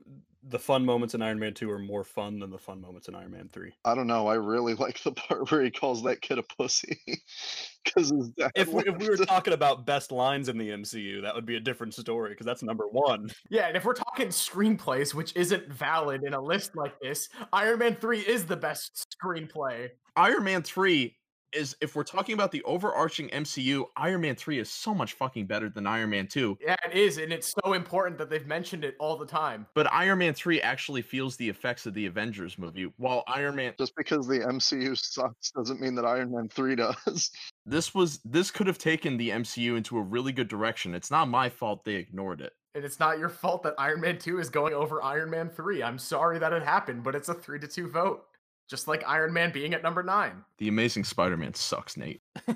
the fun moments in Iron Man 2 are more fun than the fun moments in Iron Man 3. I don't know. I really like the part where he calls that kid a pussy because. If we, if we were talking about best lines in the MCU, that would be a different story because that's number one. Yeah, and if we're talking screenplays, which isn't valid in a list like this, Iron Man 3 is the best screenplay. Iron Man 3 is if we're talking about the overarching MCU, Iron Man 3 is so much fucking better than Iron Man 2. Yeah, it is, and it's so important that they've mentioned it all the time. But Iron Man 3 actually feels the effects of the Avengers movie, while Iron Man Just because the MCU sucks doesn't mean that Iron Man 3 does. this was this could have taken the MCU into a really good direction. It's not my fault they ignored it. And it's not your fault that Iron Man 2 is going over Iron Man 3. I'm sorry that it happened, but it's a 3 to 2 vote. Just like Iron Man being at number 9. The Amazing Spider-Man sucks, Nate.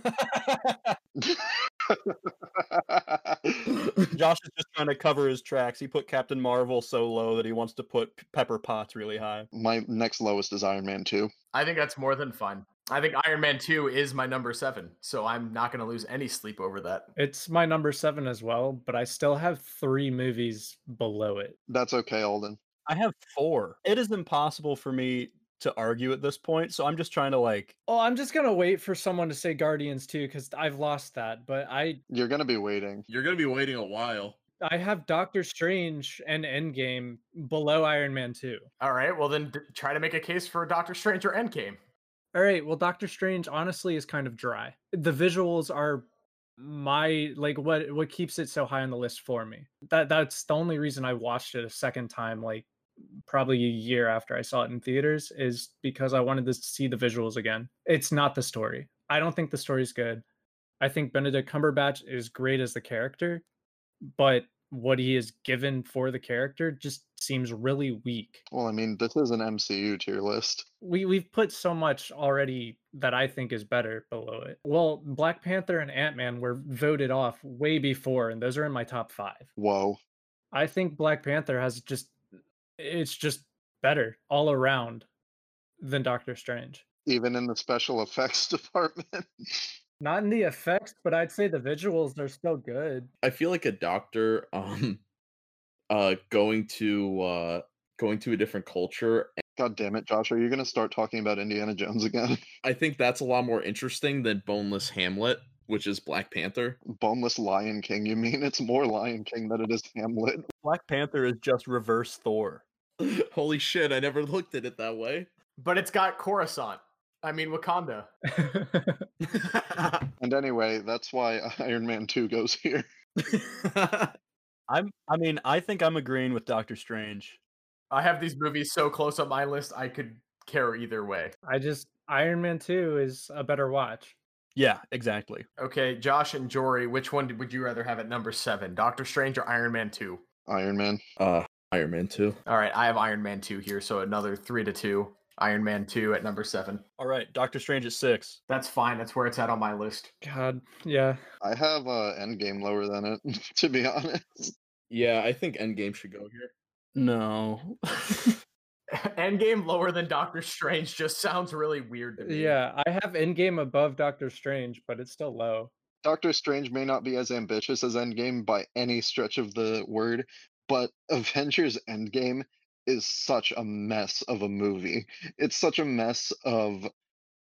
Josh is just trying to cover his tracks. He put Captain Marvel so low that he wants to put Pepper Potts really high. My next lowest is Iron Man 2. I think that's more than fun. I think Iron Man 2 is my number 7, so I'm not going to lose any sleep over that. It's my number seven as well, but I still have three movies below it. That's okay, Alden. I have four. It is impossible for me to argue at this point, so I'm just trying to like. Oh, I'm just gonna wait for someone to say Guardians too, because I've lost that. But I You're going to be waiting. You're gonna be waiting a while. I have Doctor Strange and Endgame below Iron Man 2. All right, well then d- try to make a case for Doctor Strange or Endgame. All right, well Doctor Strange honestly is kind of dry. The visuals are my like what what keeps it so high on the list for me. That that's the only reason I watched it a second time like probably a year after I saw it in theaters is because I wanted to see the visuals again. It's not the story. I don't think the story's good. I think Benedict Cumberbatch is great as the character, but what he is given for the character just seems really weak. Well, I mean, this is an MCU tier list. We we've put so much already that I think is better below it. Well, Black Panther and Ant-Man were voted off way before and those are in my top 5. Whoa. I think Black Panther has just it's just better all around than Doctor Strange. Even in the special effects department. Not in the effects, but I'd say the visuals are still good. I feel like a doctor um uh going to uh going to a different culture. God damn it, Josh, are you going to start talking about Indiana Jones again? I think that's a lot more interesting than Boneless Hamlet, which is Black Panther. Boneless Lion King, you mean? It's more Lion King than it is Hamlet. Black Panther is just reverse Thor. Holy shit, I never looked at it that way. But it's got Coruscant. I mean Wakanda. And anyway, that's why Iron Man 2 goes here. I'm I mean, I think I'm agreeing with Doctor Strange. I have these movies so close on my list I could care either way. I just Iron Man 2 is a better watch. Yeah, exactly. Okay, Josh and Jory, which one would you rather have at number seven? Doctor Strange or Iron Man 2? Iron Man. uh Iron Man 2. All right, I have Iron Man 2 here, so another three to two. Iron Man 2 at number seven. All right, Doctor Strange at six. That's fine. That's where it's at on my list. God, yeah. I have uh, Endgame lower than it, to be honest. Yeah, I think Endgame should go here. No. Endgame lower than Doctor Strange just sounds really weird to me. Yeah, I have Endgame above Doctor Strange, but it's still low. Doctor Strange may not be as ambitious as Endgame by any stretch of the word, but Avengers Endgame is such a mess of a movie. It's such a mess of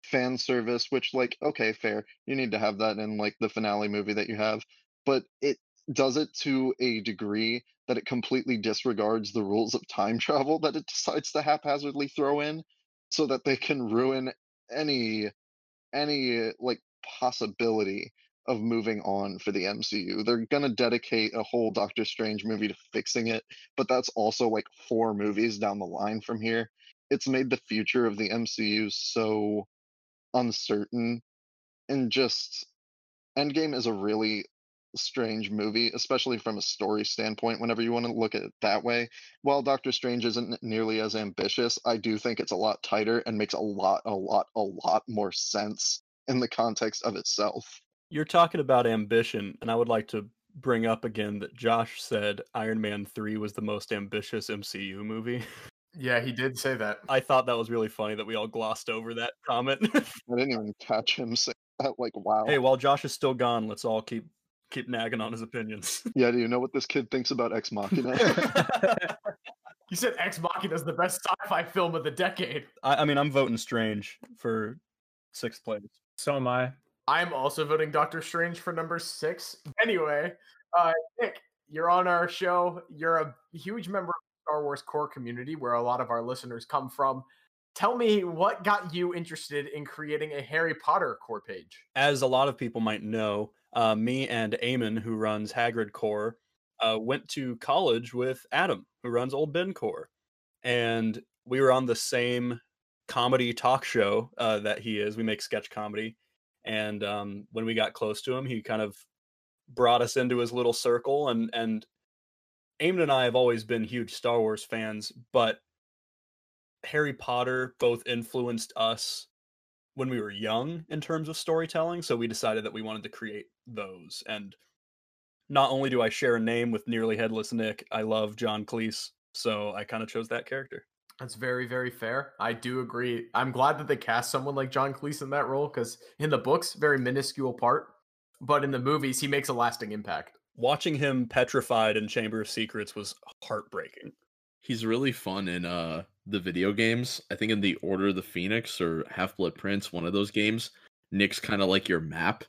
fan service, which, like, okay, fair. You need to have that in, like, the finale movie that you have, but it does it to a degree that it completely disregards the rules of time travel that it decides to haphazardly throw in so that they can ruin any any like possibility of moving on for the MCU. They're going to dedicate a whole Doctor Strange movie to fixing it, but that's also like four movies down the line from here. It's made the future of the MCU so uncertain and just Endgame is a really strange movie, especially from a story standpoint, whenever you want to look at it that way. While Doctor Strange isn't nearly as ambitious, I do think it's a lot tighter and makes a lot, a lot, a lot more sense in the context of itself. You're talking about ambition, and I would like to bring up again that Josh said Iron Man 3 was the most ambitious MCU movie. Yeah, he did say that. I thought that was really funny that we all glossed over that comment. I didn't even catch him saying that. Like, wow. hey, while Josh is still gone, let's all keep keep nagging on his opinions. Yeah, do you know what this kid thinks about Ex Machina? You said Ex Machina is the best sci-fi film of the decade. I, I mean, I'm voting Strange for sixth place. So am I. I'm also voting Doctor Strange for number six. Anyway, uh, Nick, you're on our show. You're a huge member of the Star Wars core community, where a lot of our listeners come from. Tell me what got you interested in creating a Harry Potter core page. As a lot of people might know, uh, me and Eamon, who runs Hagrid Core, uh, went to college with Adam, who runs Old Ben Core, and we were on the same comedy talk show uh, that he is. We make sketch comedy, and um, when we got close to him, he kind of brought us into his little circle. and And Eamon and I have always been huge Star Wars fans, but Harry Potter both influenced us when we were young in terms of storytelling. So we decided that we wanted to create those. And not only do I share a name with Nearly Headless Nick, I love John Cleese. So I kind of chose that character. That's very, very fair. I do agree. I'm glad that they cast someone like John Cleese in that role because in the books, very minuscule part, but in the movies, he makes a lasting impact. Watching him petrified in Chamber of Secrets was heartbreaking. He's really fun in uh the video games. I think in the Order of the Phoenix or Half Blood Prince, one of those games, Nick's kind of like your map,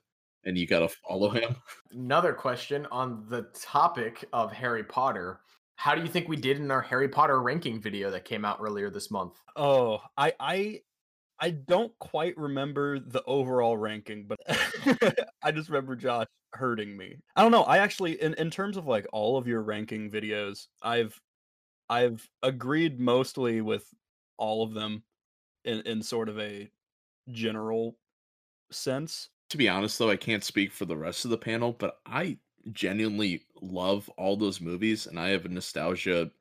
and you gotta follow him. Another question on the topic of Harry Potter. How do you think we did in our Harry Potter ranking video that came out earlier this month? Oh, I I I don't quite remember the overall ranking, but I just remember Josh hurting me. I don't know. I actually in in terms of like all of your ranking videos, I've I've agreed mostly with all of them in in sort of a general sense. to be honest though, I can't speak for the rest of the panel, but I genuinely love all those movies and I have a nostalgia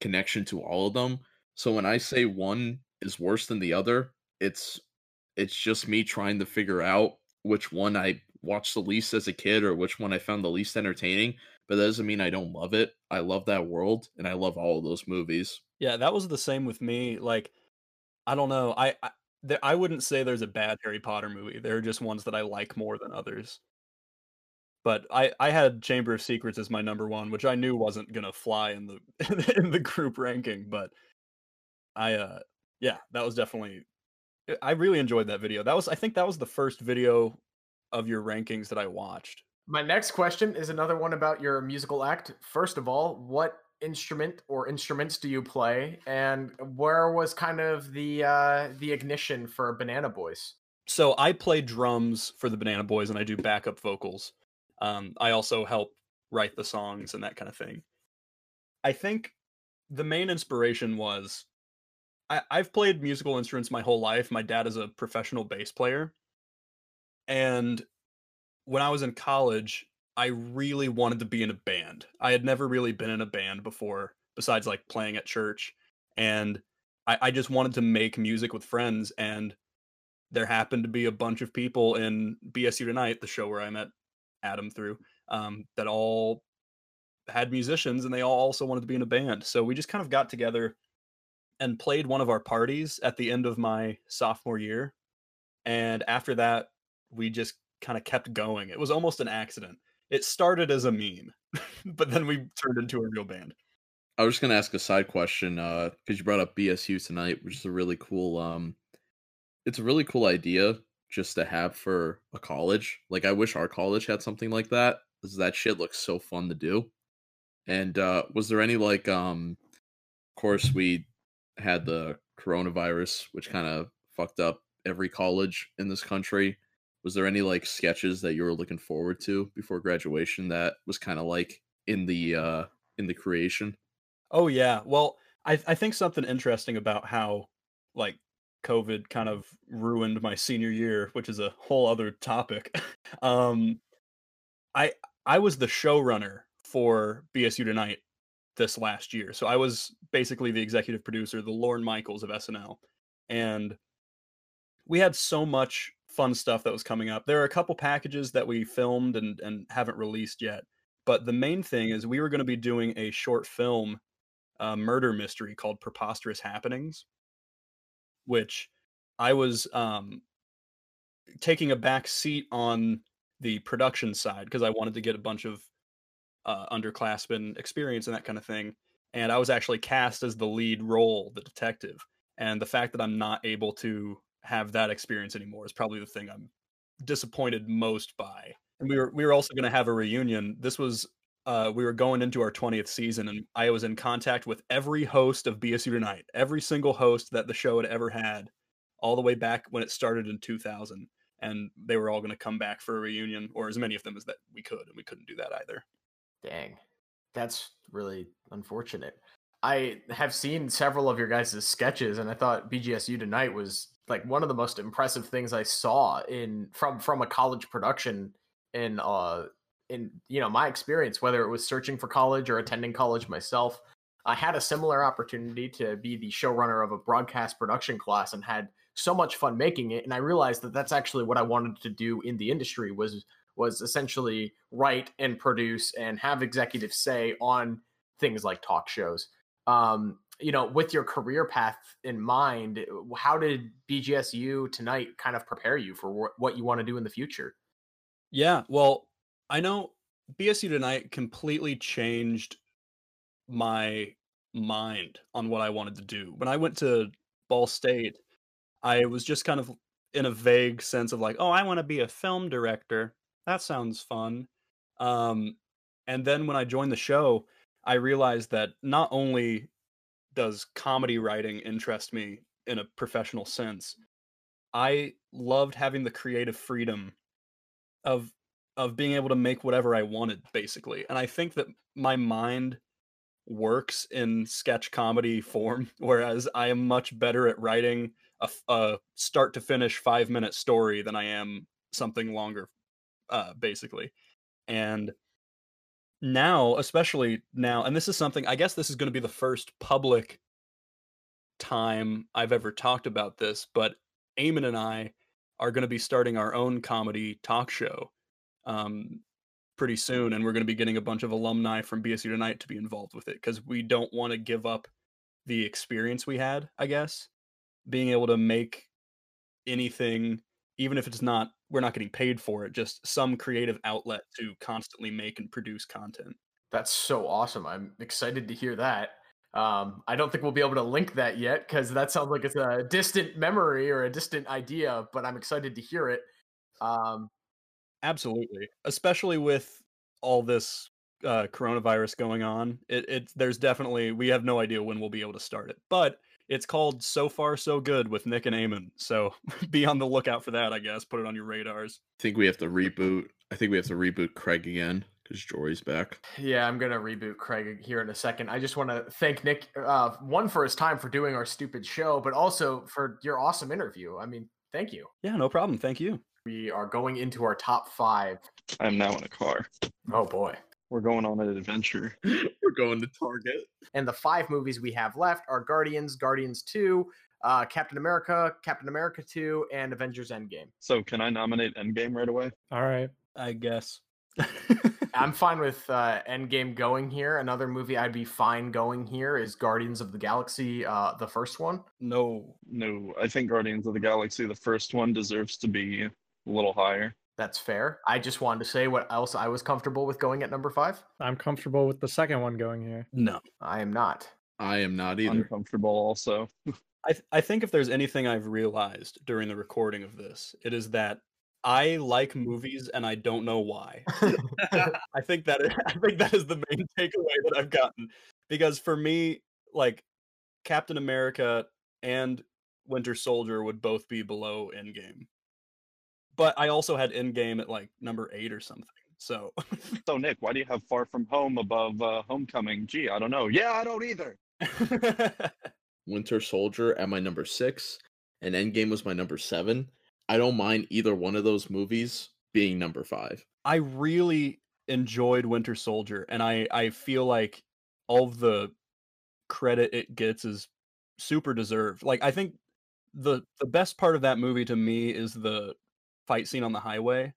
connection to all of them. So when I say one is worse than the other, it's it's just me trying to figure out which one I watched the least as a kid or which one I found the least entertaining. But that doesn't mean I don't love it. I love that world and I love all of those movies. Yeah, that was the same with me. Like, I don't know. I I, I wouldn't say there's a bad Harry Potter movie. There are just ones that I like more than others. But I I had Chamber of Secrets as my number one, which I knew wasn't gonna fly in the in the group ranking. But I uh yeah, that was definitely. I really enjoyed that video. That was I think that was the first video of your rankings that I watched. My next question is another one about your musical act. First of all, what instrument or instruments do you play, and where was kind of the uh, the ignition for Banana Boys? So I play drums for the Banana Boys, and I do backup vocals. Um, I also help write the songs and that kind of thing. I think the main inspiration was I, I've played musical instruments my whole life. My dad is a professional bass player, and when I was in college, I really wanted to be in a band. I had never really been in a band before, besides like playing at church. And I, I, just wanted to make music with friends. And there happened to be a bunch of people in BSU Tonight, the show where I met Adam through, um, that all had musicians and they all also wanted to be in a band. So we just kind of got together and played one of our parties at the end of my sophomore year. And after that, we just kind of kept going. It was almost an accident. It started as a meme, but then we turned into a real band. I was just gonna ask a side question, uh, because you brought up BSU tonight, which is a really cool um it's a really cool idea just to have for a college. Like I wish our college had something like that. Because that shit looks so fun to do. And uh was there any like um of course we had the coronavirus, which kind of fucked up every college in this country was there any like sketches that you were looking forward to before graduation that was kind of like in the uh in the creation oh yeah well i i think something interesting about how like covid kind of ruined my senior year which is a whole other topic um i i was the showrunner for bsu tonight this last year so i was basically the executive producer the lorne michaels of snl and we had so much fun stuff that was coming up. There are a couple packages that we filmed and and haven't released yet. But the main thing is we were going to be doing a short film uh, murder mystery called Preposterous Happenings, which I was um, taking a back seat on the production side because I wanted to get a bunch of uh, underclassmen experience and that kind of thing. And I was actually cast as the lead role, the detective. And the fact that I'm not able to have that experience anymore is probably the thing I'm disappointed most by. And we were we were also going to have a reunion. This was uh, we were going into our 20th season, and I was in contact with every host of BSU Tonight, every single host that the show had ever had, all the way back when it started in 2000. And they were all going to come back for a reunion, or as many of them as that we could, and we couldn't do that either. Dang, that's really unfortunate. I have seen several of your guys' sketches, and I thought BGSU Tonight was like one of the most impressive things I saw in from from a college production in uh in you know my experience whether it was searching for college or attending college myself I had a similar opportunity to be the showrunner of a broadcast production class and had so much fun making it and I realized that that's actually what I wanted to do in the industry was was essentially write and produce and have executive say on things like talk shows um you know, with your career path in mind, how did BGSU tonight kind of prepare you for wh- what you want to do in the future? Yeah, well, I know BSU tonight completely changed my mind on what I wanted to do. When I went to Ball State, I was just kind of in a vague sense of like, oh, I want to be a film director. That sounds fun. Um, and then when I joined the show, I realized that not only does comedy writing interest me in a professional sense. I loved having the creative freedom of of being able to make whatever I wanted basically. And I think that my mind works in sketch comedy form whereas I am much better at writing a, a start to finish 5 minute story than I am something longer, uh, basically. And now, especially now, and this is something I guess this is going to be the first public time I've ever talked about this, but Eamon and I are going to be starting our own comedy talk show um, pretty soon, and we're going to be getting a bunch of alumni from BSU Tonight to be involved with it because we don't want to give up the experience we had. I guess being able to make anything, even if it's not we're not getting paid for it, just some creative outlet to constantly make and produce content. That's so awesome. I'm excited to hear that. Um, I don't think we'll be able to link that yet because that sounds like it's a distant memory or a distant idea, but I'm excited to hear it. Um, Absolutely, especially with all this uh, coronavirus going on. It, it there's definitely we have no idea when we'll be able to start it, but it's called So Far So Good with Nick and Eamon. So be on the lookout for that. I guess put it on your radars. I think we have to reboot. I think we have to reboot Craig again because Jory's back. Yeah, I'm gonna reboot Craig here in a second. I just want to thank Nick, uh, one for his time for doing our stupid show, but also for your awesome interview. I mean, thank you. Yeah, no problem. Thank you. We are going into our top five. I'm now in a car. Oh boy. We're going on an adventure. We're going to Target. And the five movies we have left are Guardians, Guardians 2, uh, Captain America, Captain America 2, and Avengers Endgame. So can I nominate Endgame right away? All right. I guess. I'm fine with uh, Endgame going here. Another movie I'd be fine going here is Guardians of the Galaxy, uh, the first one. no. No, I think Guardians of the Galaxy, the first one, deserves to be a little higher. That's fair. I just wanted to say what else I was comfortable with going at number five. I'm comfortable with the second one going here. No. I am not. I am not either. Uncomfortable also. I th- I think if there's anything I've realized during the recording of this, it is that I like movies and I don't know why. I think that is, I think that is the main takeaway that I've gotten because for me, like Captain America and Winter Soldier would both be below Endgame, but I also had Endgame at like number eight or something. So so Nick, why do you have Far From Home above uh, Homecoming? Gee, I don't know. Yeah, I don't either. Winter Soldier at my number six, and Endgame was my number seven. I don't mind either one of those movies being number five. I really enjoyed Winter Soldier, and I I feel like all of the credit it gets is super deserved. Like I think the the best part of that movie to me is the fight scene on the highway,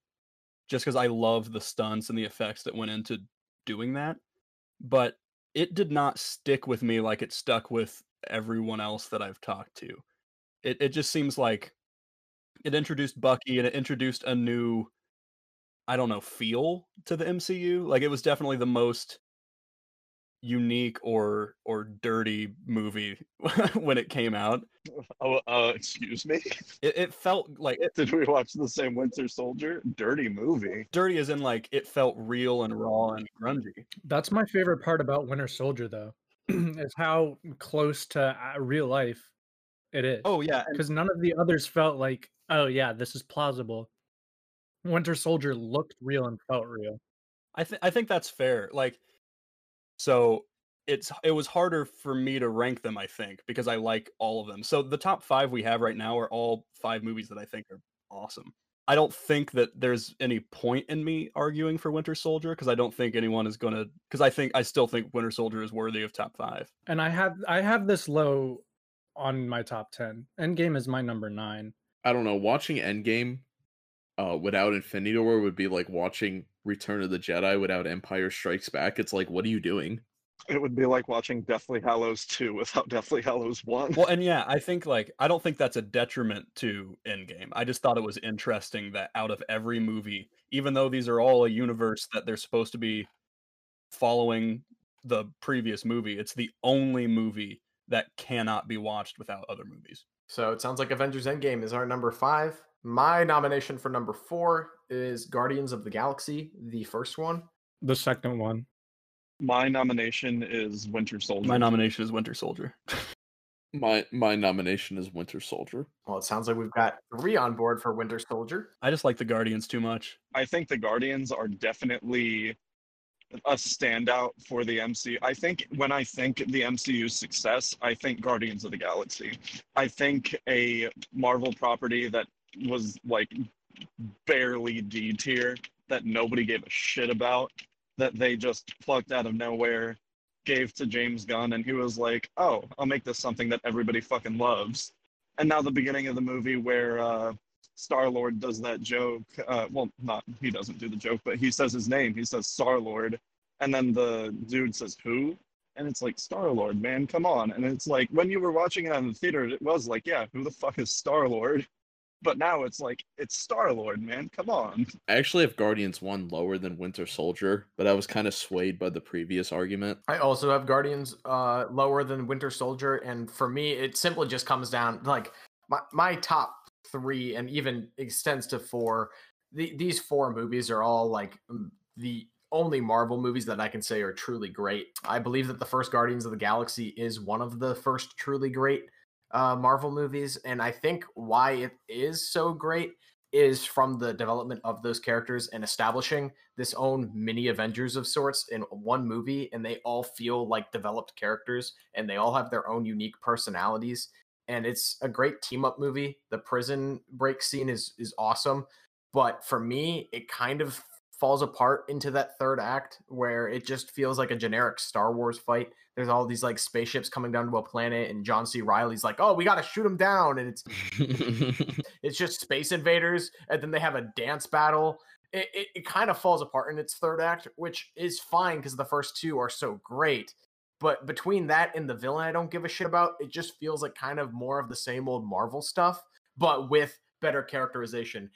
just because I love the stunts and the effects that went into doing that. But it did not stick with me like it stuck with everyone else that I've talked to. It it just seems like it introduced Bucky and it introduced a new I don't know, feel to the MCU. Like it was definitely the most unique or or dirty movie when it came out. Oh, uh, excuse me. It, it felt like it, Did we watch the same Winter Soldier? Dirty movie. dirty as in like it felt real and raw and grungy. That's my favorite part about Winter Soldier, though, is how close to uh, real life it is. Oh yeah, because none of the others felt like, oh yeah, this is plausible. Winter Soldier looked real and felt real. I think I think that's fair. Like, so it's it was harder for me to rank them. I think because I like all of them. So the top five we have right now are all five movies that I think are awesome. I don't think that there's any point in me arguing for Winter Soldier because I don't think anyone is gonna. Because I think I still think Winter Soldier is worthy of top five. And I have I have this low on my top ten. Endgame is my number nine. I don't know. Watching Endgame uh, without Infinity War would be like watching Return of the Jedi without Empire Strikes Back. It's like, what are you doing? It would be like watching Deathly Hallows 2 without Deathly Hallows 1. Well, and yeah, I think like I don't think that's a detriment to Endgame. I just thought it was interesting that out of every movie, even though these are all a universe that they're supposed to be following the previous movie, it's the only movie that cannot be watched without other movies. So it sounds like Avengers Endgame is our number five. My nomination for number four is Guardians of the Galaxy, the first one. The second one. My nomination is Winter Soldier. My nomination is Winter Soldier. My my nomination is Winter Soldier. Well, it sounds like we've got three on board for Winter Soldier. I just like the Guardians too much. I think the Guardians are definitely a standout for the MCU. I think when I think the MCU's success, I think Guardians of the Galaxy. I think a Marvel property that was like barely D tier that nobody gave a shit about that they just plucked out of nowhere, gave to James Gunn, and he was like, "Oh, I'll make this something that everybody fucking loves." And now the beginning of the movie where uh, Star Lord does that joke. Uh, well, not he doesn't do the joke, but he says his name. He says Star Lord, and then the dude says who, and it's like Star Lord, man, come on. And it's like when you were watching it in the theater, it was like, yeah, who the fuck is Star Lord? But now it's like it's Star Lord, man. Come on. I actually have Guardians 1 lower than Winter Soldier, but I was kind of swayed by the previous argument. I also have Guardians uh, lower than Winter Soldier, and for me, it simply just comes down like my my top three, and even extends to four. The, these four movies are all like the only Marvel movies that I can say are truly great. I believe that the first Guardians of the Galaxy is one of the first truly great uh, Marvel movies, and I think why it is so great is from the development of those characters and establishing this own mini Avengers of sorts in one movie, and they all feel like developed characters, and they all have their own unique personalities, and it's a great team up movie. The prison break scene is is awesome, but for me, it kind of falls apart into that third act where it just feels like a generic Star Wars fight. There's all these like spaceships coming down to a planet, and John C. Reilly's like, "Oh, we got to shoot them down," and it's it's just space invaders, and then they have a dance battle. It, it, it kind of falls apart in its third act, which is fine because the first two are so great. But between that and the villain, I don't give a shit about. It just feels like kind of more of the same old Marvel stuff, but with better characterization,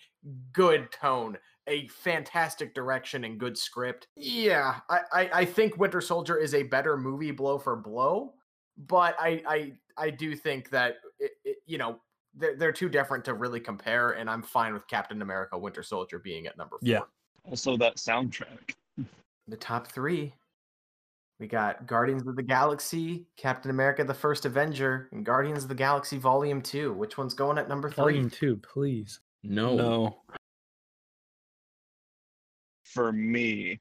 good tone, a fantastic direction and good script. Yeah, I, I, I think Winter Soldier is a better movie blow for blow, but I I, I do think that it, it, you know they're, they're too different to really compare, and I'm fine with Captain America: Winter Soldier being at number four. Yeah. Also, that soundtrack. The top three. We got Guardians of the Galaxy, Captain America: The First Avenger, and Guardians of the Galaxy Volume Two. Which one's going at number three? Volume two, please. no. No. For me,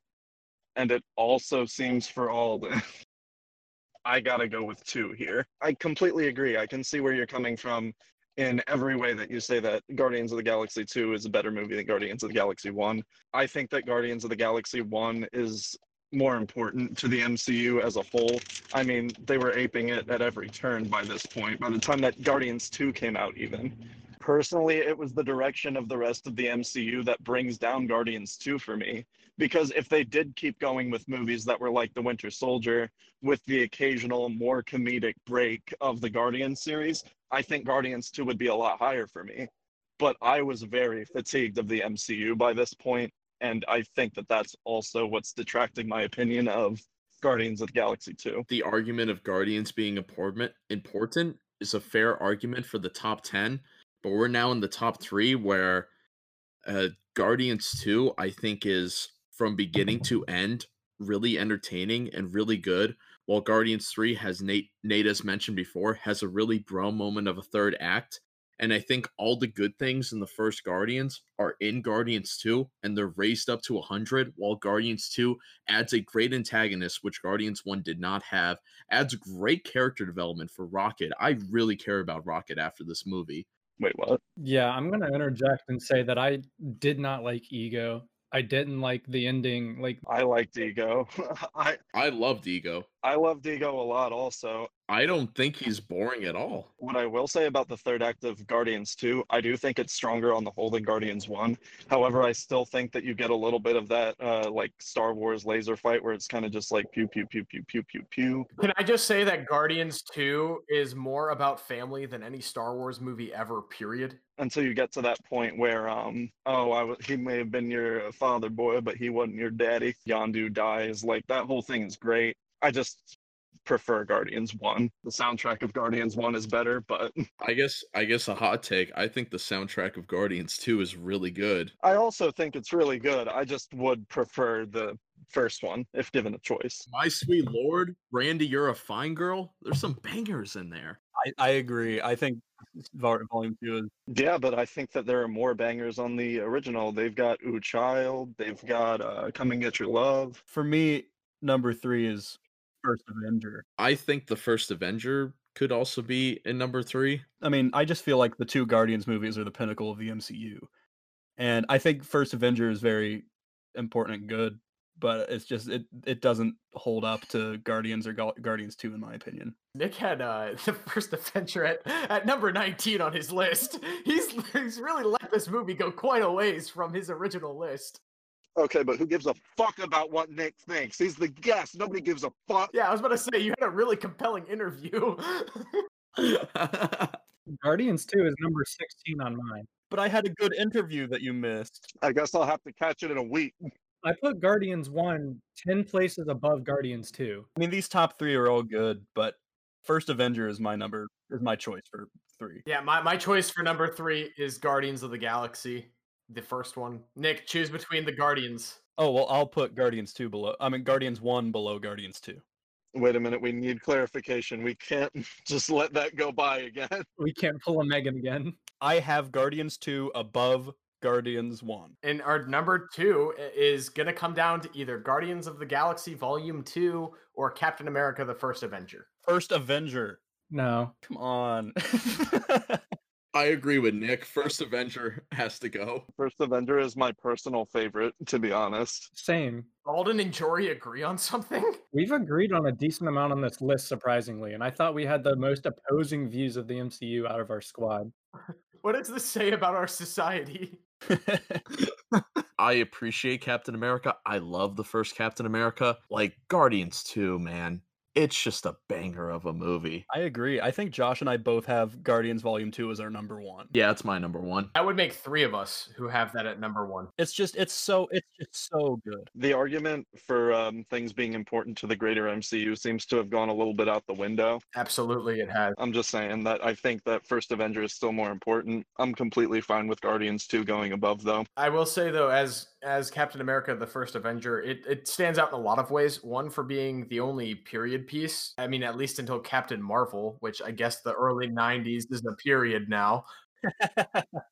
and it also seems for Alden. I gotta go with two here. I completely agree. I can see where you're coming from in every way that you say that Guardians of the Galaxy 2 is a better movie than Guardians of the Galaxy 1. I think that Guardians of the Galaxy 1 is more important to the MCU as a whole. I mean, they were aping it at every turn by this point, by the time that Guardians 2 came out, even. Personally, it was the direction of the rest of the MCU that brings down Guardians 2 for me. Because if they did keep going with movies that were like The Winter Soldier, with the occasional more comedic break of the Guardians series, I think Guardians 2 would be a lot higher for me. But I was very fatigued of the MCU by this point, and I think that that's also what's detracting my opinion of Guardians of the Galaxy 2. The argument of Guardians being important important is a fair argument for the top 10, but we're now in the top 3 where uh, Guardians 2 I think is from beginning to end really entertaining and really good while Guardians 3 has Nate Nate as mentioned before has a really bro moment of a third act and I think all the good things in the first Guardians are in Guardians 2 and they're raised up to 100 while Guardians 2 adds a great antagonist which Guardians 1 did not have adds great character development for Rocket. I really care about Rocket after this movie Wait, what? Yeah, I'm gonna interject and say that I did not like Ego. I didn't like the ending. Like, I liked Ego. I I loved Ego I love Ego a lot also. I don't think he's boring at all What I will say about the third act of Guardians 2, I do think it's stronger on the whole than Guardians 1. However, I still think that you get a little bit of that uh like Star Wars laser fight where it's kind of just like pew pew pew pew pew pew pew. Can I just say that Guardians 2 is more about family than any Star Wars movie ever, period? Until you get to that point where um oh I w- he may have been your father boy but he wasn't your daddy. Yondu dies. Like that whole thing is great. I just prefer Guardians 1. The soundtrack of Guardians 1 is better, but I guess I guess a hot take I think the soundtrack of Guardians 2 is really good I also think it's really good. I just would prefer the first one if given a choice. My sweet lord, Brandy, you're a fine girl. There's some bangers in there. I, I agree. I think Volume 2 is. Yeah, but I think that there are more bangers on the original. They've got Ooh Child, they've got uh, Come and Get Your Love. For me, number three is First Avenger. I think the first Avenger could also be in number three. I mean, I just feel like the two Guardians movies are the pinnacle of the MCU. And I think First Avenger is very important and good, but it's just it it doesn't hold up to Guardians or Gu- Guardians 2 in my opinion. Nick had uh, the first Avenger at, at number 19 on his list. He's he's really let this movie go quite a ways from his original list. Okay, but who gives a fuck about what Nick thinks? He's the guest. Nobody gives a fuck. Yeah, I was about to say you had a really compelling interview. Guardians 2 is number 16 on mine. But I had a good interview that you missed. I guess I'll have to catch it in a week. I put Guardians 1 10 places above Guardians 2. I mean, these top 3 are all good, but First Avenger is my number is my choice for 3. yeah, my, my choice for number three is Guardians of the Galaxy, the first one. Nick, choose between the Guardians. Oh, well, I'll put Guardians 2 below. I mean, Guardians 1 below Guardians 2. Wait a minute, we need clarification. We can't just let that go by again. We can't pull a Megan again. I have Guardians 2 above Guardians 1. And our number two is going to come down to either Guardians of the Galaxy Volume 2 or Captain America the First Avenger. First Avenger. No. Come on. I agree with Nick. First Avenger has to go. First Avenger is my personal favorite, to be honest. Same. Alden and Jory agree on something? We've agreed on a decent amount on this list, surprisingly, and I thought we had the most opposing views of the MCU out of our squad. What does this say about our society? I appreciate Captain America. I love the first Captain America. Like Guardians 2, man. It's just a banger of a movie. I agree. I think Josh and I both have Guardians Volume 2 as our number 1. Yeah, it's my number one. That would make three of us who have that at number one. It's just it's so it's just so good. The argument for um, things being important to the greater MCU seems to have gone a little bit out the window. Absolutely, it has. I'm just saying that I think that First Avenger is still more important. I'm completely fine with Guardians 2 going above, though. I will say though, as as Captain America: The First Avenger, it it stands out in a lot of ways. One for being the only period piece. I mean, at least until Captain Marvel, which I guess the early '90s is a period now.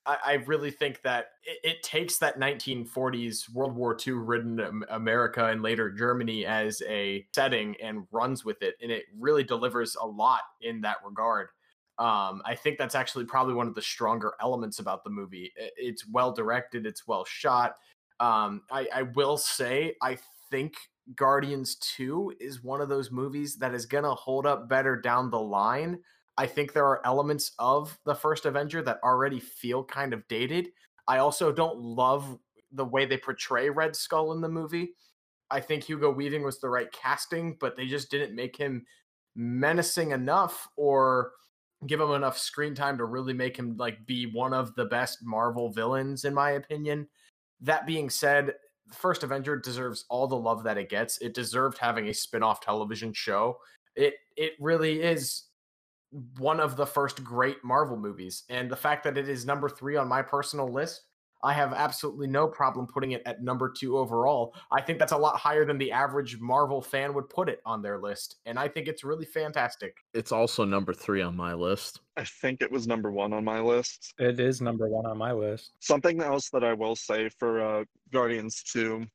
I, I really think that it, it takes that 1940s World War II ridden America and later Germany as a setting and runs with it, and it really delivers a lot in that regard. Um, I think that's actually probably one of the stronger elements about the movie. It's well directed, it's well shot. Um, I, I will say, I think Guardians 2 is one of those movies that is going to hold up better down the line. I think there are elements of the first Avenger that already feel kind of dated. I also don't love the way they portray Red Skull in the movie. I think Hugo Weaving was the right casting, but they just didn't make him menacing enough or give him enough screen time to really make him like be one of the best Marvel villains in my opinion. That being said, the first Avenger deserves all the love that it gets. It deserved having a spin-off television show. It it really is one of the first great Marvel movies. And the fact that it is number 3 on my personal list, I have absolutely no problem putting it at number 2 overall. I think that's a lot higher than the average Marvel fan would put it on their list, and I think it's really fantastic. It's also number three on my list. I think it was number one on my list. It is number one on my list. Something else that I will say for uh, Guardians 2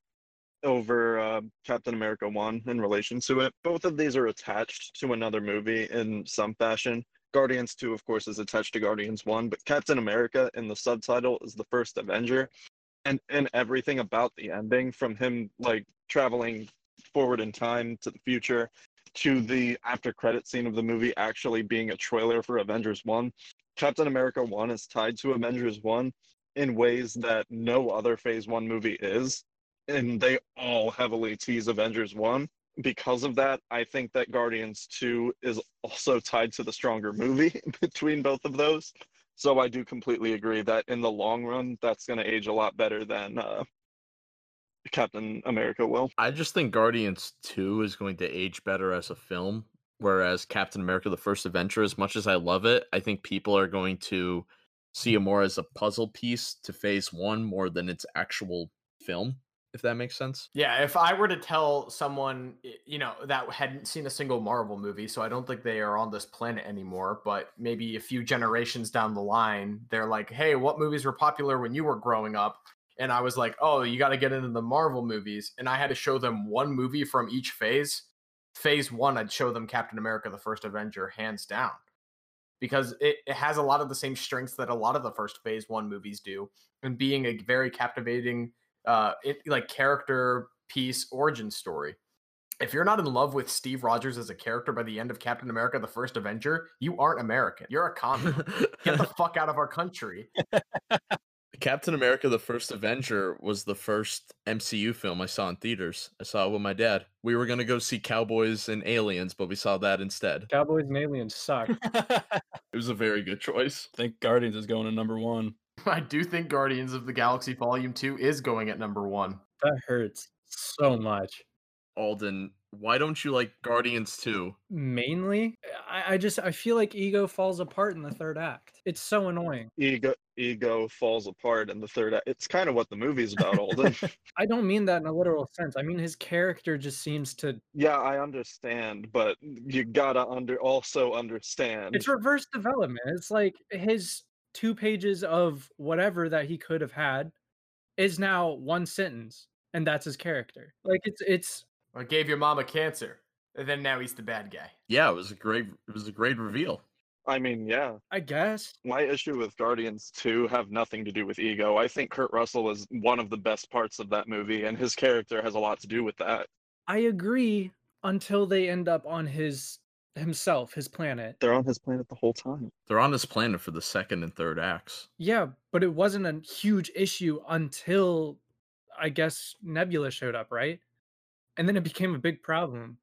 over uh, Captain America 1 in relation to it, both of these are attached to another movie in some fashion. Guardians 2, of course, is attached to Guardians 1, but Captain America in the subtitle is the first Avenger. And, and everything about the ending, from him like traveling forward in time to the future to the after credit scene of the movie actually being a trailer for Avengers 1, Captain America 1 is tied to Avengers 1 in ways that no other Phase 1 movie is. And they all heavily tease Avengers 1. Because of that, I think that Guardians 2 is also tied to the stronger movie between both of those. So I do completely agree that in the long run, that's going to age a lot better than uh, Captain America will. I just think Guardians 2 is going to age better as a film, whereas Captain America the First Avenger, as much as I love it, I think people are going to see it more as a puzzle piece to phase one more than its actual film, if that makes sense. Yeah, if I were to tell someone, you know, that hadn't seen a single Marvel movie, so I don't think they are on this planet anymore, but maybe a few generations down the line, they're like, hey, what movies were popular when you were growing up? And I was like, oh, you got to get into the Marvel movies. And I had to show them one movie from each phase. Phase one, I'd show them Captain America, the first Avenger, hands down. because it, it has a lot of the same strengths that a lot of the first phase one movies do and being a very captivating uh it, like character piece origin story if you're not in love with steve rogers as a character by the end of captain america the first avenger you aren't american you're a commie get the fuck out of our country Captain America: The First Avenger was the first MCU film I saw in theaters. I saw it with my dad. We were gonna go see Cowboys and Aliens, but we saw that instead. Cowboys and aliens suck. It was a very good choice. I think Guardians is going to number one. i do think guardians of the galaxy volume 2 is going at number one that hurts so much. Alden, why don't you like Guardians 2? Mainly, I, I just I feel like ego falls apart in the third act. It's so annoying. Ego ego falls apart in the third act. It's kind of what the movie's about, Alden. I don't mean that in a literal sense. I mean his character just seems to yeah, I understand, but you gotta under also understand. it's reverse development. It's like his two pages of whatever that he could have had is now one sentence, and that's his character. Like it's it's i gave your mama cancer and then now he's the bad guy Yeah, it was a great it was a great reveal. I mean, yeah. I guess My issue with Guardians 2 have nothing to do with ego. I think Kurt Russell is one of the best parts of that movie, and his character has a lot to do with that. I agree until they end up on his himself, his planet. They're on his planet the whole time. They're on his planet for the second and third acts. Yeah, but it wasn't a huge issue until I guess Nebula showed up, right? And then it became a big problem.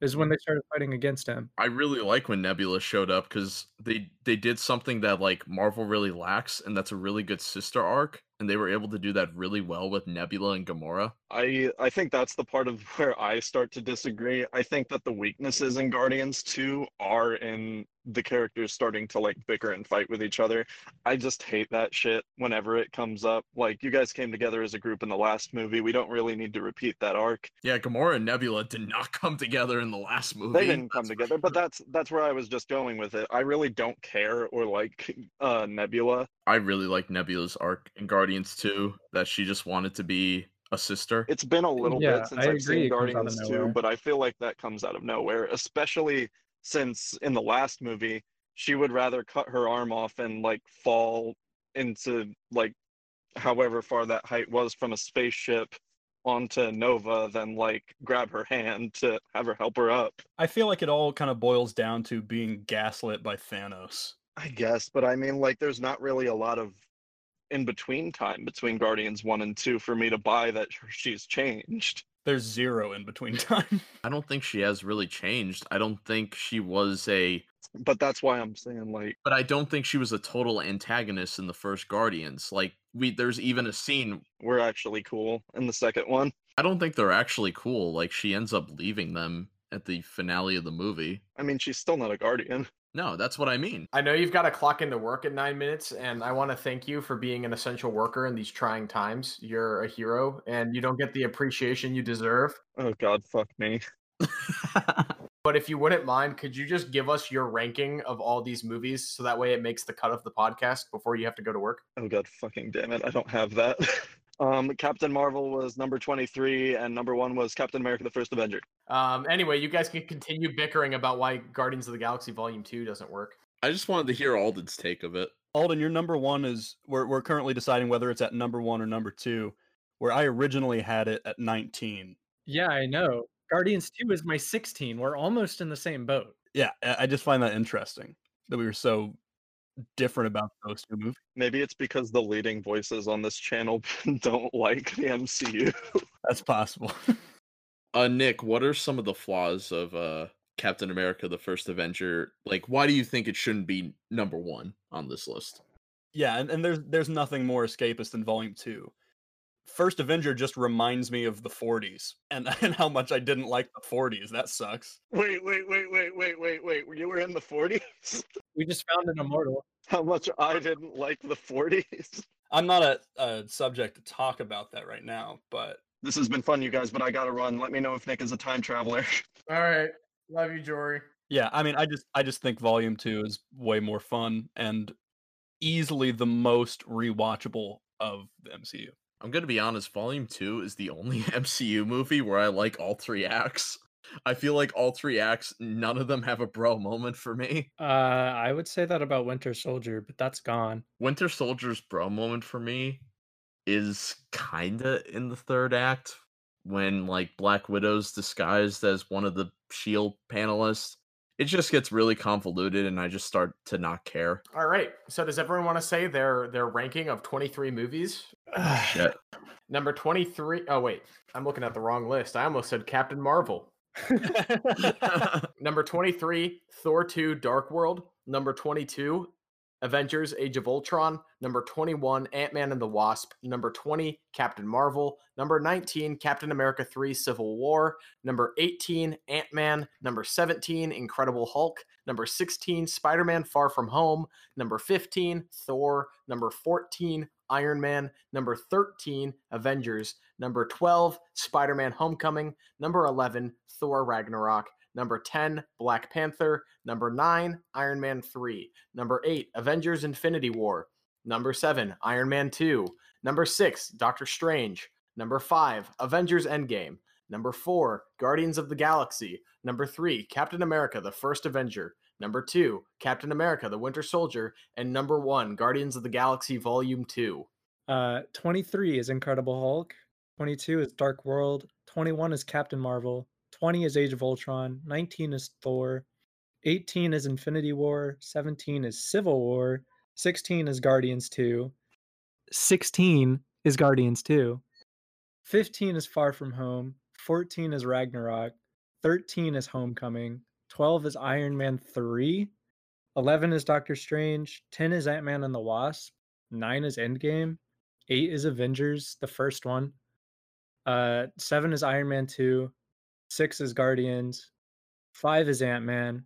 Is when they started fighting against him. I really like when Nebula showed up because they they did something that like Marvel really lacks, and that's a really good sister arc, and they were able to do that really well with Nebula and Gamora. I I think that's the part of where I start to disagree. I think that the weaknesses in Guardians 2 are in the characters starting to like bicker and fight with each other. I just hate that shit whenever it comes up. Like you guys came together as a group in the last movie. We don't really need to repeat that arc. Yeah, Gamora and Nebula did not come together in the last movie. They didn't come that's for together, but that's that's where I was just going with it. I really don't care or like uh Nebula. I really like Nebula's arc in Guardians 2 that she just wanted to be a sister. It's been a little Yeah, bit since I I've agree seen it comes out of Guardians 2, but I feel like that comes out of nowhere, especially since in the last movie she would rather cut her arm off and like fall into like however far that height was from a spaceship onto Nova than like grab her hand to have her help her up. I feel like it all kind of boils down to being gaslit by Thanos. I guess, but I mean like there's not really a lot of in between time between Guardians 1 and 2 for me to buy that she's changed. There's zero in between time. I don't think she has really changed. I don't think she was a But that's why I'm saying like but I don't think she was a total antagonist in the first Guardians. Like we there's even a scene we're actually cool in the second one. I don't think they're actually cool. Like she ends up leaving them at the finale of the movie. I mean, she's still not a guardian. No, that's what I mean. I know you've got to clock into work in nine minutes, and I want to thank you for being an essential worker in these trying times. You're a hero, and you don't get the appreciation you deserve. Oh god, fuck me. But if you wouldn't mind, could you just give us your ranking of all these movies so that way it makes the cut of the podcast before you have to go to work? Oh god, fucking damn it. I don't have that. Um Captain Marvel was number 23 and number 1 was Captain America the First Avenger. Um, anyway, you guys can continue bickering about why Guardians of the Galaxy Volume 2 doesn't work. I just wanted to hear Alden's take of it. Alden, your number one is we're we're currently deciding whether it's at number one or number two, where I originally had it at 19. Yeah, I know. Guardians 2 is my 16. We're almost in the same boat. Yeah, I I just find that interesting that we were so different about those two movies. Maybe it's because the leading voices on this channel don't like the MCU. That's possible. Uh Nick, what are some of the flaws of uh Captain America the First Avenger? Like why do you think it shouldn't be number 1 on this list? yeah, and, and there's there's nothing more escapist than Volume Two. First Avenger just reminds me of the 40s and, and how much I didn't like the 40s. That sucks. wait, wait, wait, wait, wait, wait, wait. You were in the 40s? We just found an immortal. How much I didn't like the 40s? I'm not a, a subject to talk about that right now, but This has been fun, you guys, but I gotta run. Let me know if Nick is a time traveler. All right. Love you, Jory. Yeah, I mean, I just I just think Volume Two is way more fun and easily the most rewatchable of the MCU. I'm going to be honest, Volume 2 is the only MCU movie where I like all three acts. I feel like all three acts, none of them have a bro moment for me. Uh, I would say that about Winter Soldier, but that's gone. Winter Soldier's bro moment for me is kinda in the third act when like Black Widow's disguised as one of the Shield panelists. It just gets really convoluted and I just start to not care. All right. So does everyone want to say their their ranking of 23 movies? Shit. Number 23. Oh wait, I'm looking at the wrong list. I almost said Captain Marvel. Number 23, Thor 2 Dark World. Number 22, Avengers Age of Ultron. Number 21, Ant Man and the Wasp. Number 20, Captain Marvel. Number 19, Captain America 3 Civil War. Number 18, Ant Man. Number 17, Incredible Hulk. Number 16, Spider Man Far From Home. Number 15, Thor. Number 14, Iron Man. Number 13, Avengers. Number 12, Spider Man Homecoming. Number 11, Thor Ragnarok. Number 10, Black Panther. Number 9, Iron Man 3. Number 8, Avengers Infinity War. Number 7, Iron Man 2. Number 6, Doctor Strange. Number 5, Avengers Endgame. Number 4, Guardians of the Galaxy. Number 3, Captain America the First Avenger. Number 2, Captain America the Winter Soldier. And number 1, Guardians of the Galaxy Volume 2. Uh, 23 is Incredible Hulk. 22 is Dark World. 21 is Captain Marvel. 20 is Age of Ultron. 19 is Thor. 18 is Infinity War. 17 is Civil War. 16 is Guardians 2. 16 is Guardians 2. 15 is Far From Home. 14 is Ragnarok. 13 is Homecoming. 12 is Iron Man 3. 11 is Doctor Strange. 10 is Ant Man and the Wasp. 9 is Endgame. 8 is Avengers, the first one. Uh, 7 is Iron Man 2. 6 is Guardians. 5 is Ant Man.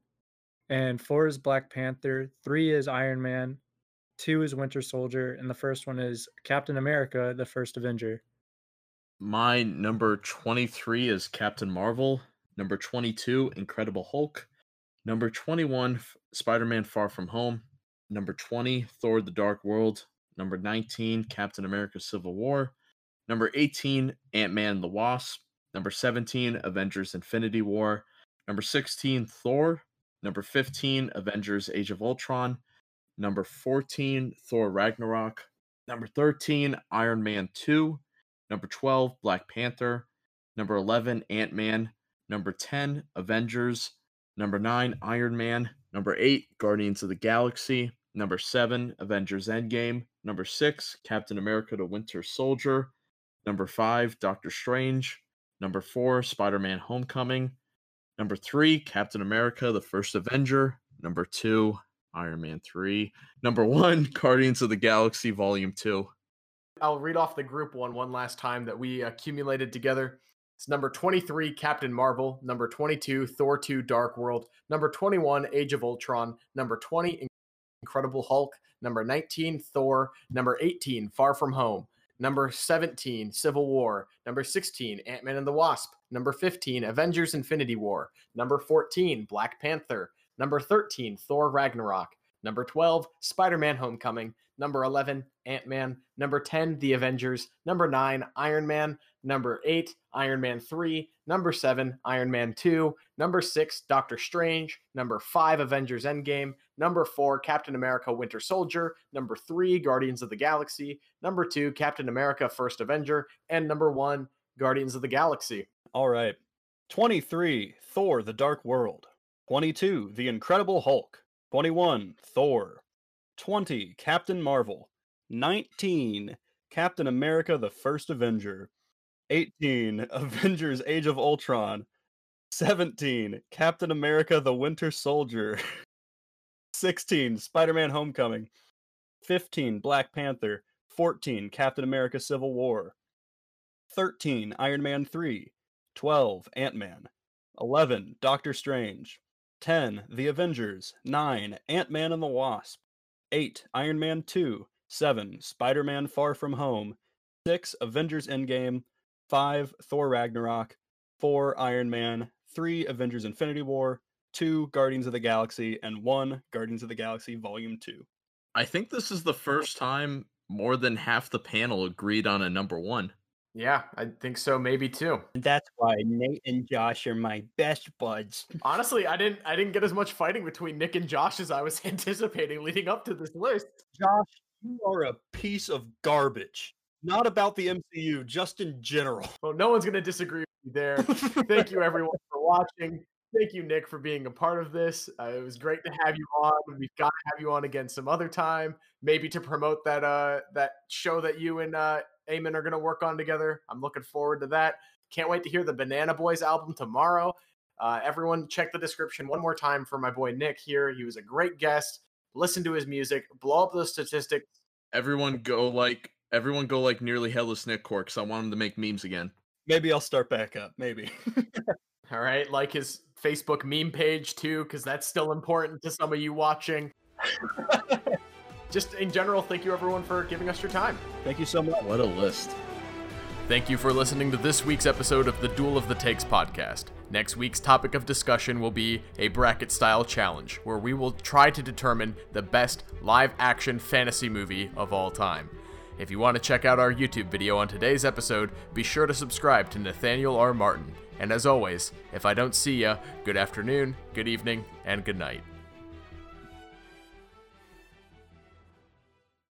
And 4 is Black Panther. 3 is Iron Man. 2 is Winter Soldier. And the first one is Captain America, the first Avenger. My number 23 is Captain Marvel. Number 22, Incredible Hulk. Number 21, Spider Man Far From Home. Number 20, Thor The Dark World. Number 19, Captain America Civil War. Number 18, Ant Man the Wasp. Number 17, Avengers Infinity War. Number 16, Thor. Number 15, Avengers Age of Ultron. Number 14, Thor Ragnarok. Number 13, Iron Man 2. Number 12, Black Panther. Number 11, Ant Man. Number 10, Avengers. Number 9, Iron Man. Number 8, Guardians of the Galaxy. Number 7, Avengers Endgame. Number 6, Captain America the Winter Soldier. Number 5, Doctor Strange. Number 4, Spider Man Homecoming. Number 3, Captain America the First Avenger. Number 2, Iron Man 3. Number 1, Guardians of the Galaxy Volume 2. I'll read off the group one one last time that we accumulated together. It's number 23, Captain Marvel. Number 22, Thor 2 Dark World. Number 21, Age of Ultron. Number 20, Incredible Hulk. Number 19, Thor. Number 18, Far From Home. Number 17, Civil War. Number 16, Ant Man and the Wasp. Number 15, Avengers Infinity War. Number 14, Black Panther. Number 13, Thor Ragnarok. Number 12, Spider Man Homecoming. Number 11, Ant Man. Number 10, The Avengers. Number 9, Iron Man. Number 8, Iron Man 3. Number 7, Iron Man 2. Number 6, Doctor Strange. Number 5, Avengers Endgame. Number 4, Captain America Winter Soldier. Number 3, Guardians of the Galaxy. Number 2, Captain America First Avenger. And number 1, Guardians of the Galaxy. All right. 23, Thor The Dark World. 22, The Incredible Hulk. 21, Thor. 20, Captain Marvel. 19, Captain America the First Avenger. 18, Avengers Age of Ultron. 17, Captain America the Winter Soldier. 16, Spider Man Homecoming. 15, Black Panther. 14, Captain America Civil War. 13, Iron Man 3. 12, Ant Man. 11, Doctor Strange. 10, The Avengers. 9, Ant Man and the Wasp. 8, Iron Man 2. 7, Spider Man Far From Home. 6, Avengers Endgame. 5, Thor Ragnarok. 4, Iron Man. 3, Avengers Infinity War. 2, Guardians of the Galaxy. And 1, Guardians of the Galaxy Volume 2. I think this is the first time more than half the panel agreed on a number one. Yeah, I think so. Maybe too. That's why Nate and Josh are my best buds. Honestly, I didn't. I didn't get as much fighting between Nick and Josh as I was anticipating leading up to this list. Josh, you are a piece of garbage. Not about the MCU, just in general. Well, no one's gonna disagree with you there. Thank you, everyone, for watching. Thank you, Nick, for being a part of this. Uh, it was great to have you on. We've got to have you on again some other time, maybe to promote that uh that show that you and uh Eamon are gonna work on together. I'm looking forward to that. Can't wait to hear the Banana Boys album tomorrow. Uh, everyone, check the description one more time for my boy Nick here. He was a great guest. Listen to his music. Blow up those statistics. Everyone go like everyone go like nearly headless Nick Corks. I want him to make memes again. Maybe I'll start back up. Maybe. All right, like his Facebook meme page too, because that's still important to some of you watching. Just in general, thank you everyone for giving us your time. Thank you so much. What a list. Thank you for listening to this week's episode of the Duel of the Takes podcast. Next week's topic of discussion will be a bracket style challenge, where we will try to determine the best live action fantasy movie of all time. If you want to check out our YouTube video on today's episode, be sure to subscribe to Nathaniel R. Martin. And as always, if I don't see ya, good afternoon, good evening, and good night.